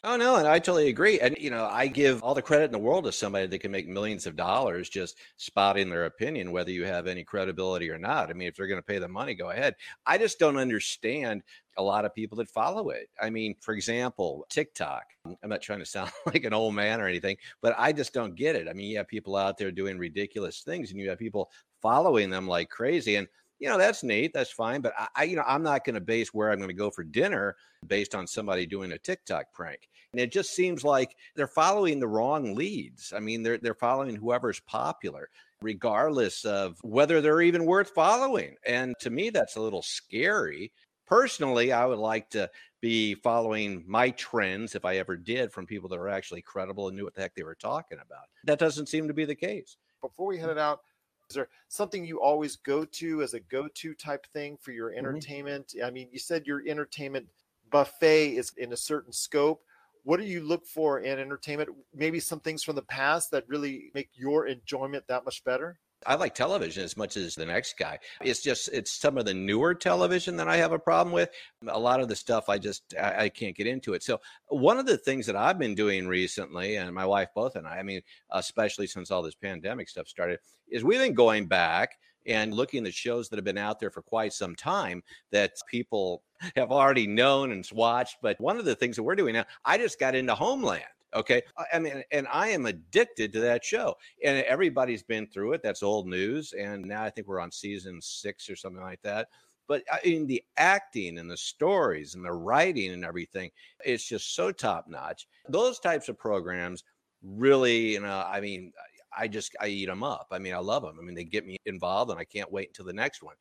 Oh no, and I totally agree. And you know, I give all the credit in the world to somebody that can make millions of dollars just spouting their opinion, whether you have any credibility or not. I mean, if they're going to pay the money, go ahead. I just don't understand a lot of people that follow it. I mean, for example, TikTok. Mm, I'm not trying to sound like an old man or anything, but I just don't get it. I mean, you have people out there doing ridiculous things, and you have people following them like crazy, and you know that's neat that's fine but i, you know i'm not going to base where i'm going to go for dinner based on somebody doing a tiktok prank and it just seems like they're following the wrong leads i mean they're they're following whoever's popular regardless of whether they're even worth following and to me that's a little scary. Personally i would like to be following my trends if i ever did from people that are actually credible and knew what the heck they were talking about. That doesn't seem to be the case. Before we mm. head it out is there something you always go to as a go-to type thing for your mm-hmm. entertainment? Mm-hmm. I mean, you said your entertainment buffet is in a certain scope. What do you look for in entertainment? Maybe some things from the past that really make your enjoyment that much better? I like television as much as the next guy. It's just it's some of the newer television that I have a problem with. A lot of the stuff I just I, I, can't get into it. So one of the things that I've been doing recently, and my wife both and I, I mean, especially since all this pandemic stuff started, is we've been going back and looking at shows that have been out there for quite some time that people have already known and watched. But one of the things that we're doing now, I just got into Homeland. Okay. I mean, and I am addicted to that show. And everybody's been through it. That's old news. And now I think we're on season six or something like that. But uh, I mean, the acting and the stories and the writing and everything, it's just so top notch. Those types of programs really, you know, I mean, I just, I eat them up. I mean, I love them. I mean, they get me involved and I can't wait until the next one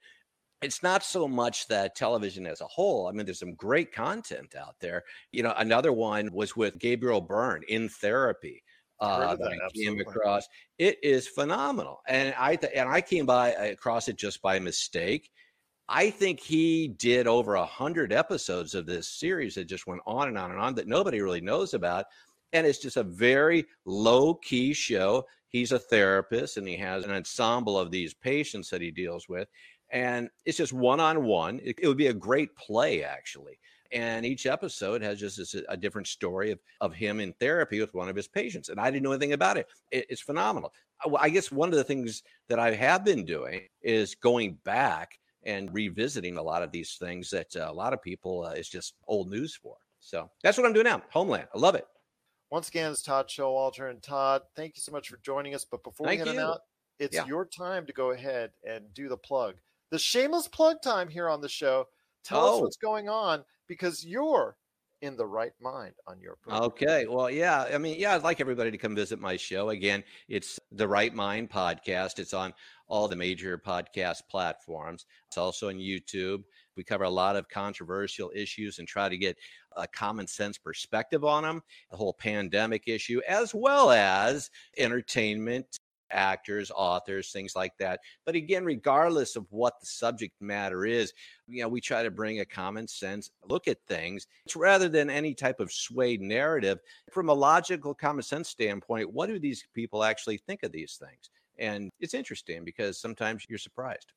it's not so much that television as a whole. I mean, there's some great content out there. You know, another one was with Gabriel Byrne in therapy. Uh, that, that I came across. It is phenomenal, and I th- and I came by across it just by mistake. I think he did over a hundred episodes of this series that just went on and on and on that nobody really knows about. And it's just a very low key show. He's a therapist and he has an ensemble of these patients that he deals with. And it's just one on one. It would be a great play, actually. And each episode has just this, a different story of, of him in therapy with one of his patients. And I didn't know anything about it. it it's phenomenal. I guess one of the things that I have been doing is going back and revisiting a lot of these things that uh, a lot of people uh, is just old news for. So that's what I'm doing now. Homeland. I love it. Once again, it's Todd Showalter. And Todd, thank you so much for joining us. But before thank we head you. out, it's Yeah. your time to go ahead and do the plug. The shameless plug time here on the show. Tell us Oh. what's going on because you're in the right mind on your program. Okay. Well, yeah. I mean, yeah, I'd like everybody to come visit my show. Again, it's the Right Mind podcast. It's on all the major podcast platforms. It's also on YouTube. We cover a lot of controversial issues and try to get a common sense perspective on them, the whole pandemic issue, as well as entertainment, actors, authors, things like that. But again, regardless of what the subject matter is, you know, we try to bring a common sense look at things It's rather than any type of swayed narrative. From a logical, common sense standpoint, what do these people actually think of these things? And it's interesting because sometimes you're surprised.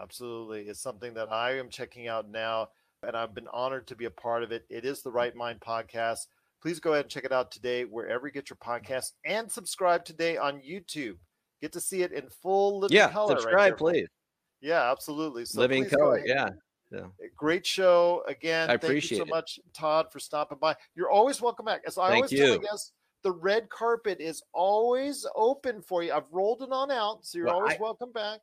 Absolutely. It's something that I am checking out now, and I've been honored to be a part of it. It is the Right Mind podcast. Please go ahead and check it out today, wherever you get your podcast, and subscribe today on YouTube. Get to see it in full living yeah, color. right subscribe, there. please. Yeah, absolutely. So Living color. Yeah. Yeah. Great show again. I Thank you appreciate so it. much, Todd, for stopping by. You're always welcome back. As I Thank always tell you. my guests, the red carpet is always open for you. I've rolled it on out, so you're Well, always I- welcome back.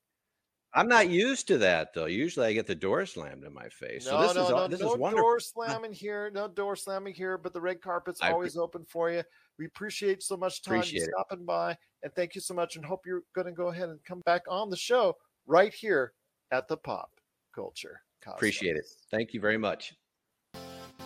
I'm not used to that though. Usually I get the door slammed in my face. No, so this no, is no, this no is wonderful. door slamming here. No door slamming here, but the red carpet's I always open for you. We appreciate so much, Todd, you Appreciate it. stopping by, and thank you so much. And hope you're going to go ahead and come back on the show right here at the Pop Culture. Cosmos. Appreciate it. Thank you very much.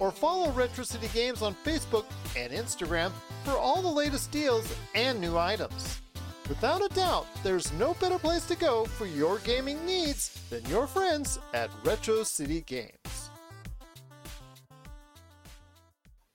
or follow Retro City Games on Facebook and Instagram for all the latest deals and new items. Without a doubt, there's no better place to go for your gaming needs than your friends at Retro City Games.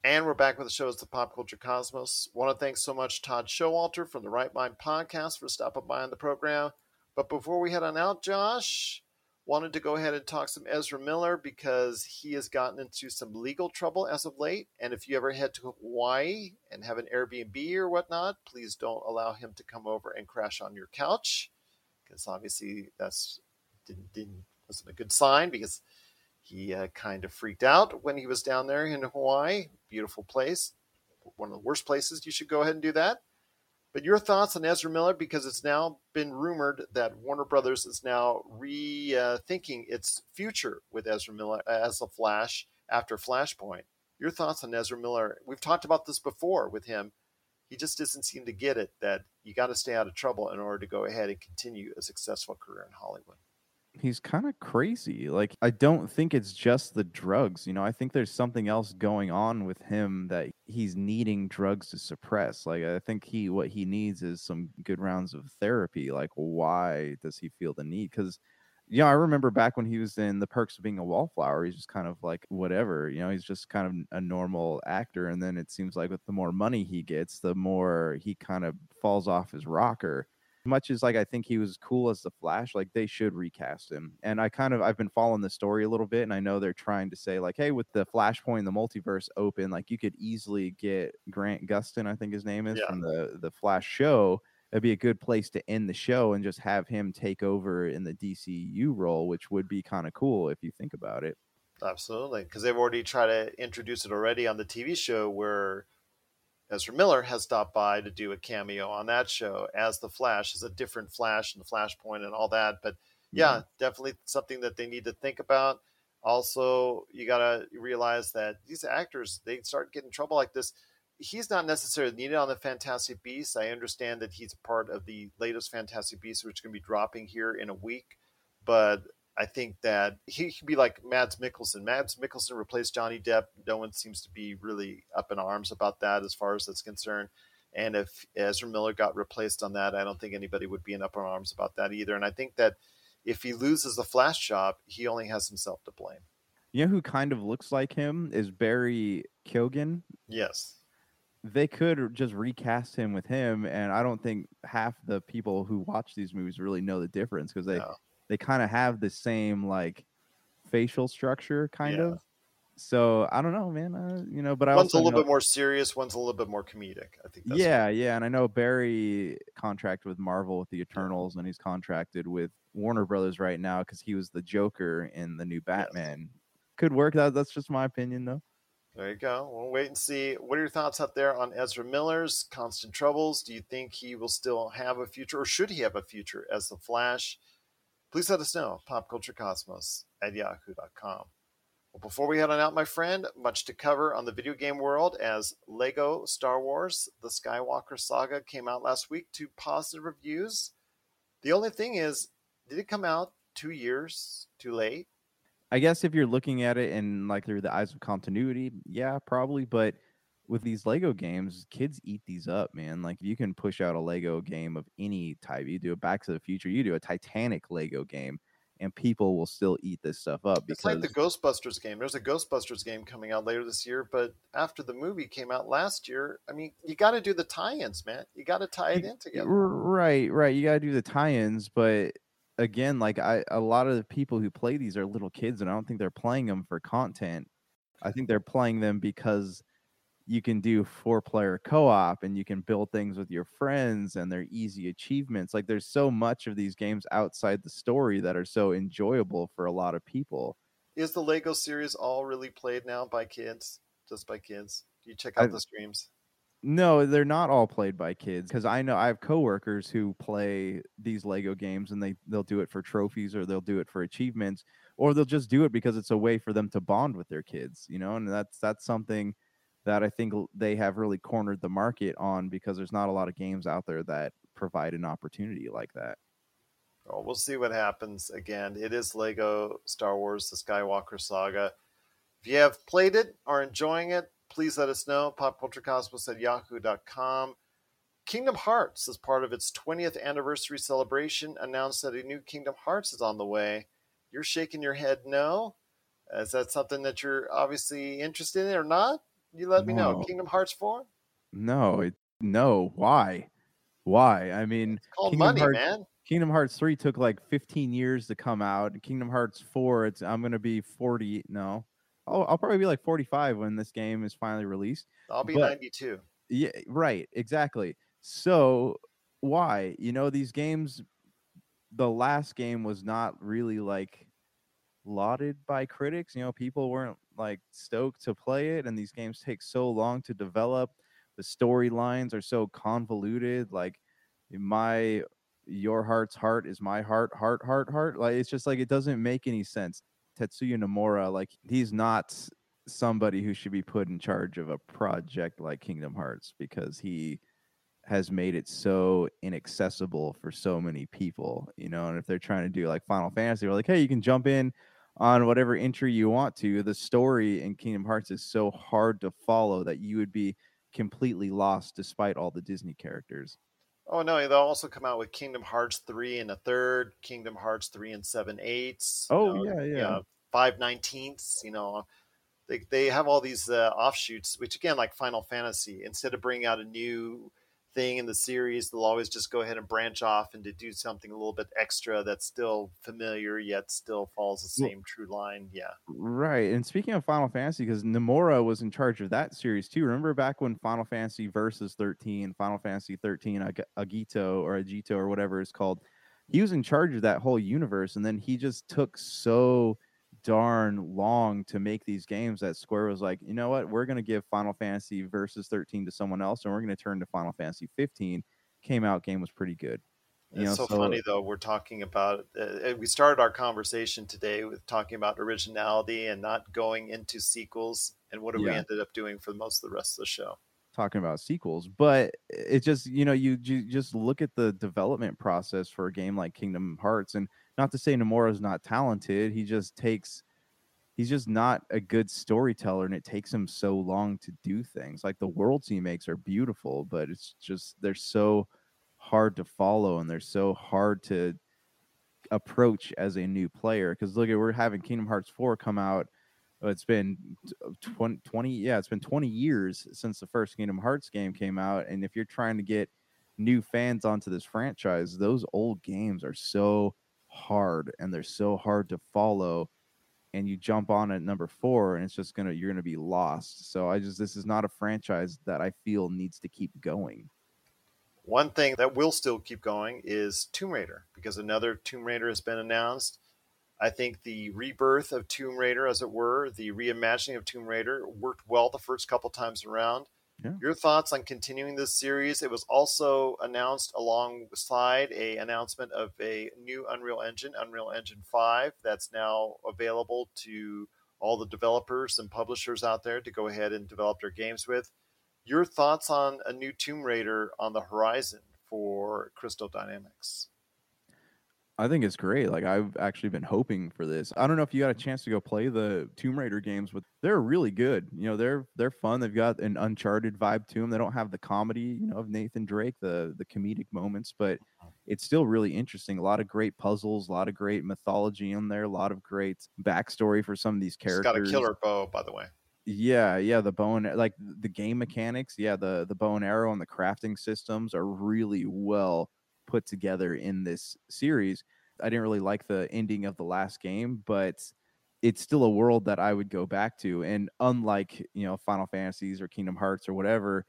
And we're back with the show. It's the Pop Culture Cosmos. Want to thank so much Todd Showalter from the Right Mind Podcast for stopping by on the program. But before we head on out, Josh, wanted to go ahead and talk some Ezra Miller because he has gotten into some legal trouble as of late. And if you ever head to Hawaii and have an Airbnb or whatnot, please don't allow him to come over and crash on your couch because obviously that's didn't, didn't wasn't a good sign because he uh, kind of freaked out when he was down there in Hawaii. Beautiful place, one of the worst places. You should go ahead and do that. But your thoughts on Ezra Miller because it's now been rumored that Warner Brothers is now rethinking its future with Ezra Miller uh, as a Flash after Flashpoint. Your thoughts on Ezra Miller? We've talked about this before with him. He just doesn't seem to get it that you got to stay out of trouble in order to go ahead and continue a successful career in Hollywood. He's kind of crazy. Like I don't think it's just the drugs, you know. I think there's something else going on with him that he's needing drugs to suppress. Like I think he what he needs is some good rounds of therapy. Like why does he feel the need? Cuz you know, I remember back when he was in The Perks of Being a Wallflower, he's just kind of like whatever, you know, he's just kind of a normal actor and then it seems like with the more money he gets, the more he kind of falls off his rocker much as like I think he was cool as the Flash, like they should recast him. And I kind of I've been following the story a little bit, and I know they're trying to say like, hey, with the Flashpoint, the multiverse open, like you could easily get Grant Gustin, I think his name is Yeah. from the the Flash show. It'd be a good place to end the show and just have him take over in the DCU role, which would be kind of cool if you think about it. Absolutely, because they've already tried to introduce it already on the TV show where Ezra Miller has stopped by to do a cameo on that show as the Flash, as a different Flash and the Flashpoint and all that. But yeah, mm-hmm. definitely something that they need to think about. Also, you gotta realize that these actors they start getting trouble like this. He's not necessarily needed on the Fantastic Beasts. I understand that he's part of the latest Fantastic Beasts, which is going to be dropping here in a week. But I think that he could be like Mads Mikkelsen. Mads Mikkelsen replaced Johnny Depp. No one seems to be really up in arms about that as far as that's concerned. And if Ezra Miller got replaced on that, I don't think anybody would be in up in arms about that either. And I think that if he loses the Flash job, he only has himself to blame. You know who kind of looks like him is Barry Keoghan. Yes. They could just recast him with him, and I don't think half the people who watch these movies really know the difference because they No. They kind of have the same like facial structure, kind Yeah. of. So I don't know, man. Uh, you know, but I one's a little know- bit more serious, one's a little bit more comedic. I think that's yeah, yeah, and I know Barry contracted with Marvel with the Eternals, and he's contracted with Warner Brothers right now because he was the Joker in the new Batman. Could work. That, that's just my opinion, though. There you go. We'll wait and see. What are your thoughts out there on Ezra Miller's constant troubles? Do you think he will still have a future, or should he have a future as the Flash? Please let us know. PopCultureCosmos at yahoo.com. Well, before we head on out, my friend, much to cover on the video game world as Lego Star Wars The Skywalker Saga came out last week to positive reviews. The only thing is, did it come out two years too late? I guess if you're looking at it in like through the eyes of continuity, yeah, probably. But with these Lego games, kids eat these up, man. Like you can push out a Lego game of any type. You do a Back to the Future, you do a Titanic Lego game, and people will still eat this stuff up It's because like the Ghostbusters game. There's a Ghostbusters game coming out later this year, but after the movie came out last year, I mean, you got to do the tie-ins, man. You got to tie it in together. Right, right. You gotta do the tie-ins, but again, like I, a lot of the people who play these are little kids, and I don't think they're playing them for content. I think they're playing them because you can do four-player co-op and you can build things with your friends, and they're easy achievements. Like there's so much of these games outside the story that are so enjoyable for a lot of people. Is the Lego series all really played now by kids? Just by kids? Do you check out I- the streams? No, they're not all played by kids because I know I have coworkers who play these Lego games and they they'll do it for trophies or they'll do it for achievements or they'll just do it because it's a way for them to bond with their kids, you know, and that's that's something that I think they have really cornered the market on because there's not a lot of games out there that provide an opportunity like that. Well, we'll see what happens. Again, it is Lego Star Wars: The Skywalker Saga. If you have played it or enjoying it, please let us know. PopCultureCosmos at yahoo.com. Kingdom Hearts, as part of its 20th anniversary celebration, announced that a new Kingdom Hearts is on the way. You're shaking your head no. Is that something that you're obviously interested in or not? You let me know. Kingdom Hearts 4? No, it, no, why? Why? I mean, Called Kingdom money, Hearts- man. Kingdom Hearts 3 took like 15 years to come out. Kingdom Hearts 4, it's I'm going to be 40. No. I'll, I'll probably be like 45 when this game is finally released. I'll be But- 92. Yeah, right, exactly. So, why? You know, these games the last game was not really like lauded by critics. You know, people weren't like stoked to play it and these games take so long to develop. The storylines are so convoluted like my your heart's heart is my heart heart heart heart like it's just like it doesn't make any sense tetsuya nomura like he's not somebody who should be put in charge of a project like kingdom hearts because he has made it so inaccessible for so many people you know and if they're trying to do like final fantasy we're like hey you can jump in on whatever entry you want to the story in kingdom hearts is so hard to follow that you would be completely lost despite all the disney characters Oh no, they'll also come out with Kingdom Hearts three and a third, Kingdom Hearts three and seven eighths. you Oh, know, yeah, you yeah. know, five nineteenths. You know, they they have all these uh, offshoots, which again, like Final Fantasy, instead of bringing out a new thing in the series, they'll always just go ahead and branch off and to do something a little bit extra that's still familiar yet still follows the same true line. Yeah. Right. And speaking of Final Fantasy, because Nomura was in charge of that series too. Remember back when Final Fantasy Versus 13, Final Fantasy 13, Ag- Agito or Agito or whatever it's called, he was in charge of that whole universe. And then he just took so darn long to make these games that Square was like, you know what? We're going to give Final Fantasy Versus 13 to someone else and we're going to turn to Final Fantasy 15. Came out, game was pretty good. You it's know, so, so- funny though. We're talking about. Uh, we started our conversation today with talking about originality and not going into sequels. And what have we ended up doing for most of the rest of the show? talking about sequels, but it just you know you, you just look at the development process for a game like Kingdom Hearts, and not to say Nomura's not talented, he just takes he's just not a good storyteller, and it takes him so long to do things. Like the worlds he makes are beautiful, but it's just they're so hard to follow, and they're so hard to approach as a new player. Because look at we're having Kingdom Hearts four come out uh, it's been t- 20, 20 yeah it's been 20 years since the first kingdom hearts game came out and if you're trying to get new fans onto this franchise those old games are so hard and they're so hard to follow and you jump on at number four and it's just gonna you're gonna be lost so i just this is not a franchise that i feel needs to keep going One thing that will still keep going is Tomb Raider because another Tomb Raider has been announced. I think the rebirth of Tomb Raider, as it were, the reimagining of Tomb Raider worked well the first couple times around. Yeah. Your thoughts on continuing this series? It was also announced alongside a announcement of a new Unreal Engine, Unreal Engine 5, that's now available to all the developers and publishers out there to go ahead and develop their games with. Your thoughts on a new Tomb Raider on the horizon for Crystal Dynamics? I think it's great. Like I've actually been hoping for this. I don't know if you got a chance to go play the Tomb Raider games, but they're really good. You know, they're they're fun. They've got an Uncharted vibe to them. They don't have the comedy, you know, of Nathan Drake, the the comedic moments, but uh-huh. it's still really interesting. A lot of great puzzles, a lot of great mythology in there, a lot of great backstory for some of these It's characters. got a killer bow, by the way. Yeah, yeah, the bow and like the game mechanics, yeah, the the bow and arrow and the crafting systems are really well put together in this series. I didn't really like the ending of the last game, but it's still a world that I would go back to. And unlike, you know, Final Fantasies or Kingdom Hearts or whatever,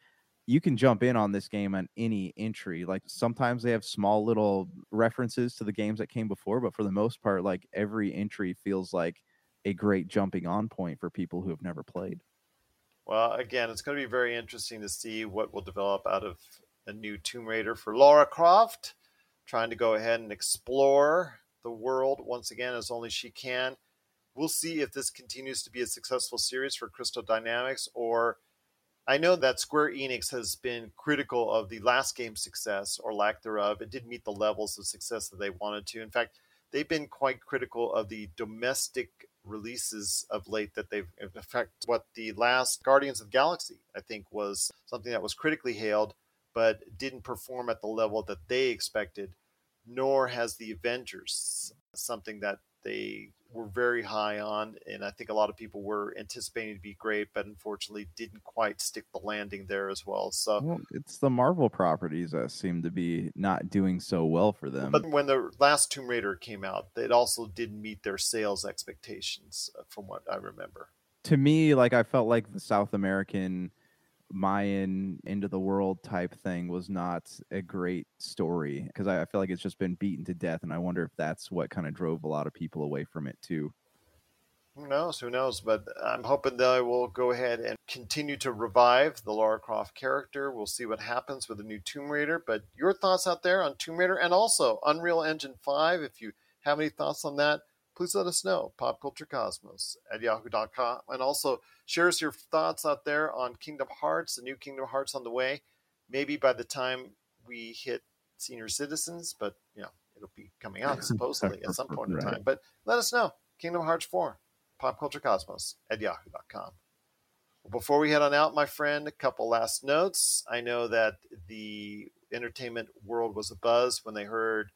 you can jump in on this game on any entry. Like sometimes they have small little references to the games that came before, but for the most part, like every entry feels like a great jumping on point for people who have never played. Well, again, it's going to be very interesting to see what will develop out of a new Tomb Raider for Lara Croft, trying to go ahead and explore the world once again as only she can. We'll see if this continues to be a successful series for Crystal Dynamics or I know that Square Enix has been critical of the last game's success or lack thereof. It didn't meet the levels of success that they wanted to. In fact, they've been quite critical of the domestic releases of late that they've in fact what the last Guardians of the Galaxy I think was something that was critically hailed but didn't perform at the level that they expected nor has the Avengers something that they were very high on and I think a lot of people were anticipating to be great but unfortunately didn't quite stick the landing there as well so Well, it's the Marvel properties that seem to be not doing so well for them. But when the last Tomb Raider came out, it also didn't meet their sales expectations, uh, from what I remember. to me, like I felt like the South American Mayan end of the world type thing was not a great story because I, I feel like it's just been beaten to death, and I wonder if that's what kind of drove a lot of people away from it too. Who knows? Who knows? But I'm hoping that they will go ahead and continue to revive the Lara Croft character. We'll see what happens with the new Tomb Raider. But your thoughts out there on Tomb Raider and also Unreal Engine 5, if you have any thoughts on that, please let us know. PopCultureCosmos at yahoo.com. And also share us your thoughts out there on Kingdom Hearts, the new Kingdom Hearts on the way. Maybe by the time we hit senior citizens, but you know, it'll be coming out supposedly at some point in time. But let us know. Kingdom Hearts 4, PopCultureCosmos at yahoo.com. Well, before we head on out, my friend, a couple last notes. I know that the entertainment world was abuzz when they heard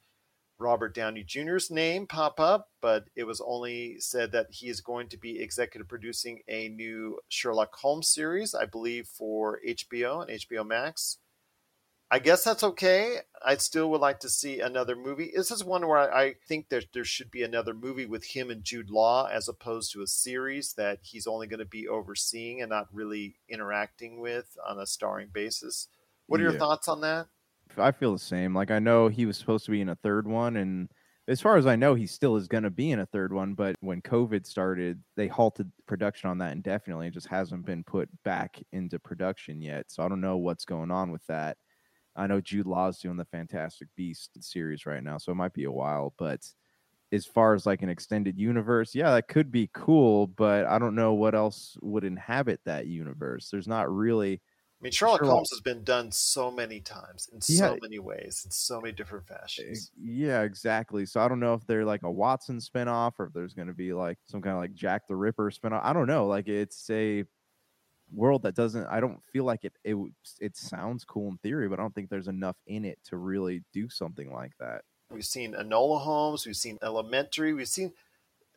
Robert Downey Jr.'s name pop up, but it was only said that he is going to be executive producing a new Sherlock Holmes series, I believe, for HBO and HBO Max. I guess that's okay. I still would like to see another movie. This is one where I, I think there, there should be another movie with him and Jude Law as opposed to a series that he's only going to be overseeing and not really interacting with on a starring basis. What are your thoughts on that? I feel the same. Like I know he was supposed to be in a third one, and as far as I know, he still is going to be in a third one. But when COVID started, they halted production on that indefinitely. It just hasn't been put back into production yet. So I don't know what's going on with that. I know Jude Law's doing the Fantastic Beast series right now, so it might be a while. But as far as like an extended universe, yeah, that could be cool. But I don't know what else would inhabit that universe. There's not really. I mean, Sherlock, Sherlock- Holmes has been done so many times in He so many ways in so many different fashions. Yeah, exactly. So I don't know if they're like a Watson spinoff or if there's going to be like some kind of like Jack the Ripper spinoff. I don't know. Like it's a world that doesn't. I don't feel like it. It it sounds cool in theory, but I don't think there's enough in it to really do something like that. We've seen Enola Holmes, we've seen Elementary, we've seen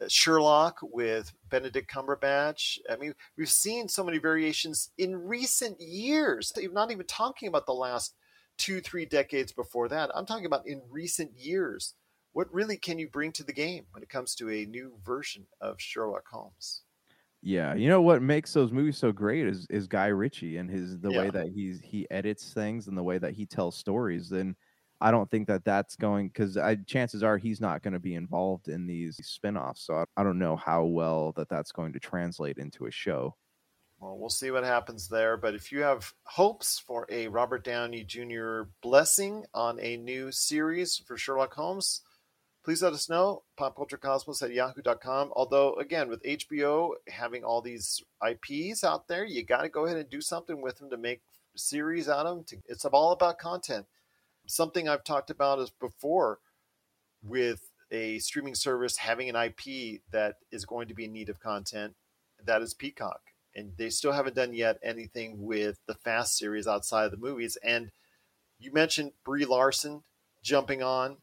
Sherlock with Benedict Cumberbatch. I mean, we've seen so many variations in recent years. I'm not even talking about the last two, three decades before that. I'm talking about in recent years. What really can you bring to the game when it comes to a new version of Sherlock Holmes? Yeah, you know what makes those movies so great is is Guy Ritchie and his the way that he's he edits things and the way that he tells stories. Then I don't think that that's going because chances are he's not going to be involved in these spin-offs. So I, I don't know how well that that's going to translate into a show. Well, we'll see what happens there. But if you have hopes for a Robert Downey Jr. blessing on a new series for Sherlock Holmes, please let us know. Popculturecosmos at yahoo.com. Although, again, with HBO having all these IPs out there, you got to go ahead and do something with them to make series out of them. To, it's all about content. Something I've talked about is before with a streaming service having an IP that is going to be in need of content, that is Peacock. And they still haven't done yet anything with the Fast series outside of the movies. And you mentioned Brie Larson jumping on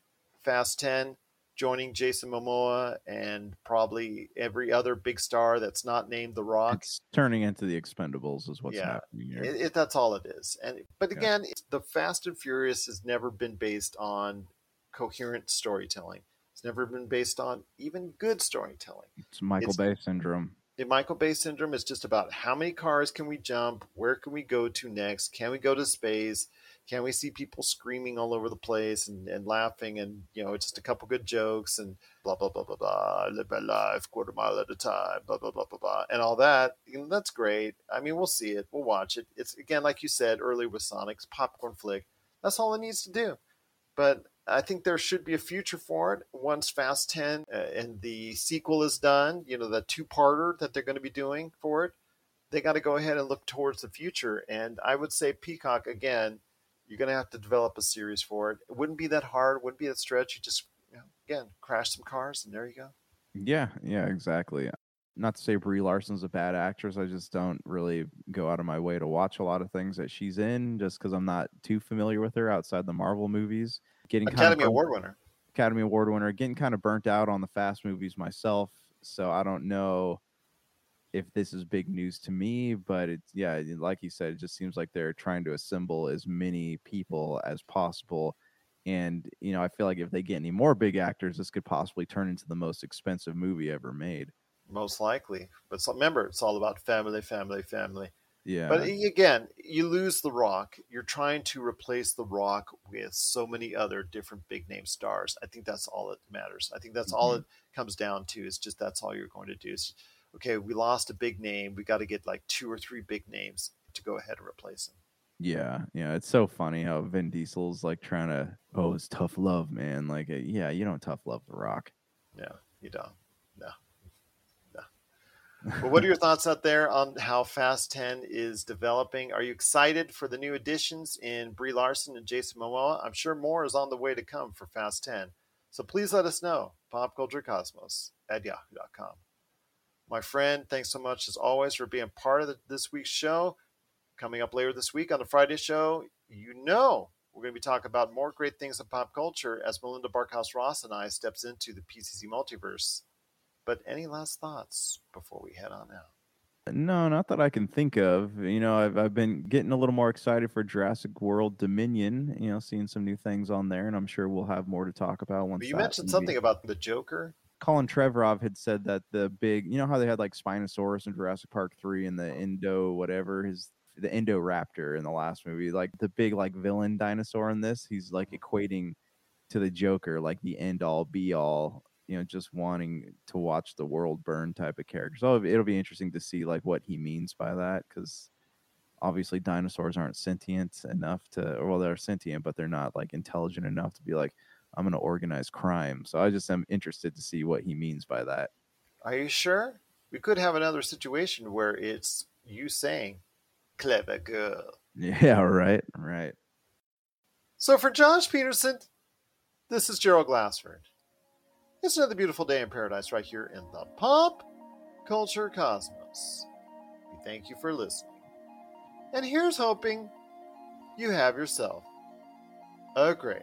Fast 10, joining Jason Momoa and probably every other big star that's not named The Rock. It's turning into the Expendables is what's Yeah, happening here. It, it, that's all it is. And but Yeah. again, it's- the Fast and Furious has never been based on coherent storytelling. It's never been based on even good storytelling. it's Michael it's- Bay syndrome. The Michael Bay syndrome is just about how many cars can we jump? Where can we go to next? Can we go to space? Can we see people screaming all over the place and, and laughing and you know just a couple good jokes and blah blah blah blah blah live my life quarter mile at a time blah blah blah blah blah and all that that's great. I mean we'll see it we'll watch it. It's again like you said earlier with Sonic's popcorn flick. That's all it needs to do. But I think there should be a future for it once Fast 10 uh, and the sequel is done, you know, the two parter that they're going to be doing for it. They got to go ahead and look towards the future. And I would say Peacock, again, you're going to have to develop a series for it. It wouldn't be that hard, it wouldn't be that stretch. You just, you know, again, crash some cars and there you go. Yeah, yeah, exactly. Not to say Brie Larson's a bad actress. I just don't really go out of my way to watch a lot of things that she's in just because I'm not too familiar with her outside the Marvel movies. Getting kind of Academy Award winner. Academy Award winner, getting kind of burnt out on the fast movies myself. So I don't know if this is big news to me, but it's yeah, like you said, it just seems like they're trying to assemble as many mm-hmm. people as possible. And you know, I feel like if they get any more big actors, this could possibly turn into the most expensive movie ever made. Most likely. But remember, it's all about family, family, family. Yeah. But again, you lose The Rock. You're trying to replace The Rock with so many other different big name stars. I think that's all that matters. I think that's all mm-hmm. it comes down to is just that's all you're going to do. Is, okay, we lost a big name. We got to get like two or three big names to go ahead and replace him. Yeah, yeah, it's so funny how Vin Diesel's like trying to, oh, it's tough love, man. Like, uh, yeah, you don't tough love The Rock. Yeah, you don't. No. No. but what are your thoughts out there on how Fast 10 is developing? Are you excited for the new additions in Brie Larson and Jason Momoa? I'm sure more is on the way to come for Fast 10. So please let us know. Popculturecosmos at yahoo.com. My friend, thanks so much as always for being part of the, this week's show. Coming up later this week on the Friday show, you know we're going to be talking about more great things in pop culture as Melinda Barkhouse Ross and I steps into the PCC multiverse. But any last thoughts before we head on out? No, not that I can think of. You know, I've I've been getting a little more excited for Jurassic World Dominion. You know, seeing some new things on there, and I'm sure we'll have more to talk about once. But you mentioned movie- something about the Joker. Colin Trevorrow had said that the big, you know how they had like Spinosaurus in Jurassic Park three and the uh-huh. Indo whatever his the Indoraptor in the last movie, like the big like villain dinosaur in this, he's like uh-huh. equating to the Joker, like the end all be all, you know, just wanting to watch the world burn type of character. So it'll be interesting to see like what he means by that because obviously dinosaurs aren't sentient enough to well they're sentient but they're not like intelligent enough to be like i'm going to organize crime so i just am interested to see what he means by that Are you sure? We could have another situation where it's you saying, clever girl. yeah right right So for Josh Peterson, this is Gerald Glassford. It's another beautiful day in paradise right here in the pop culture cosmos. We thank you for listening. And here's hoping you have yourself a great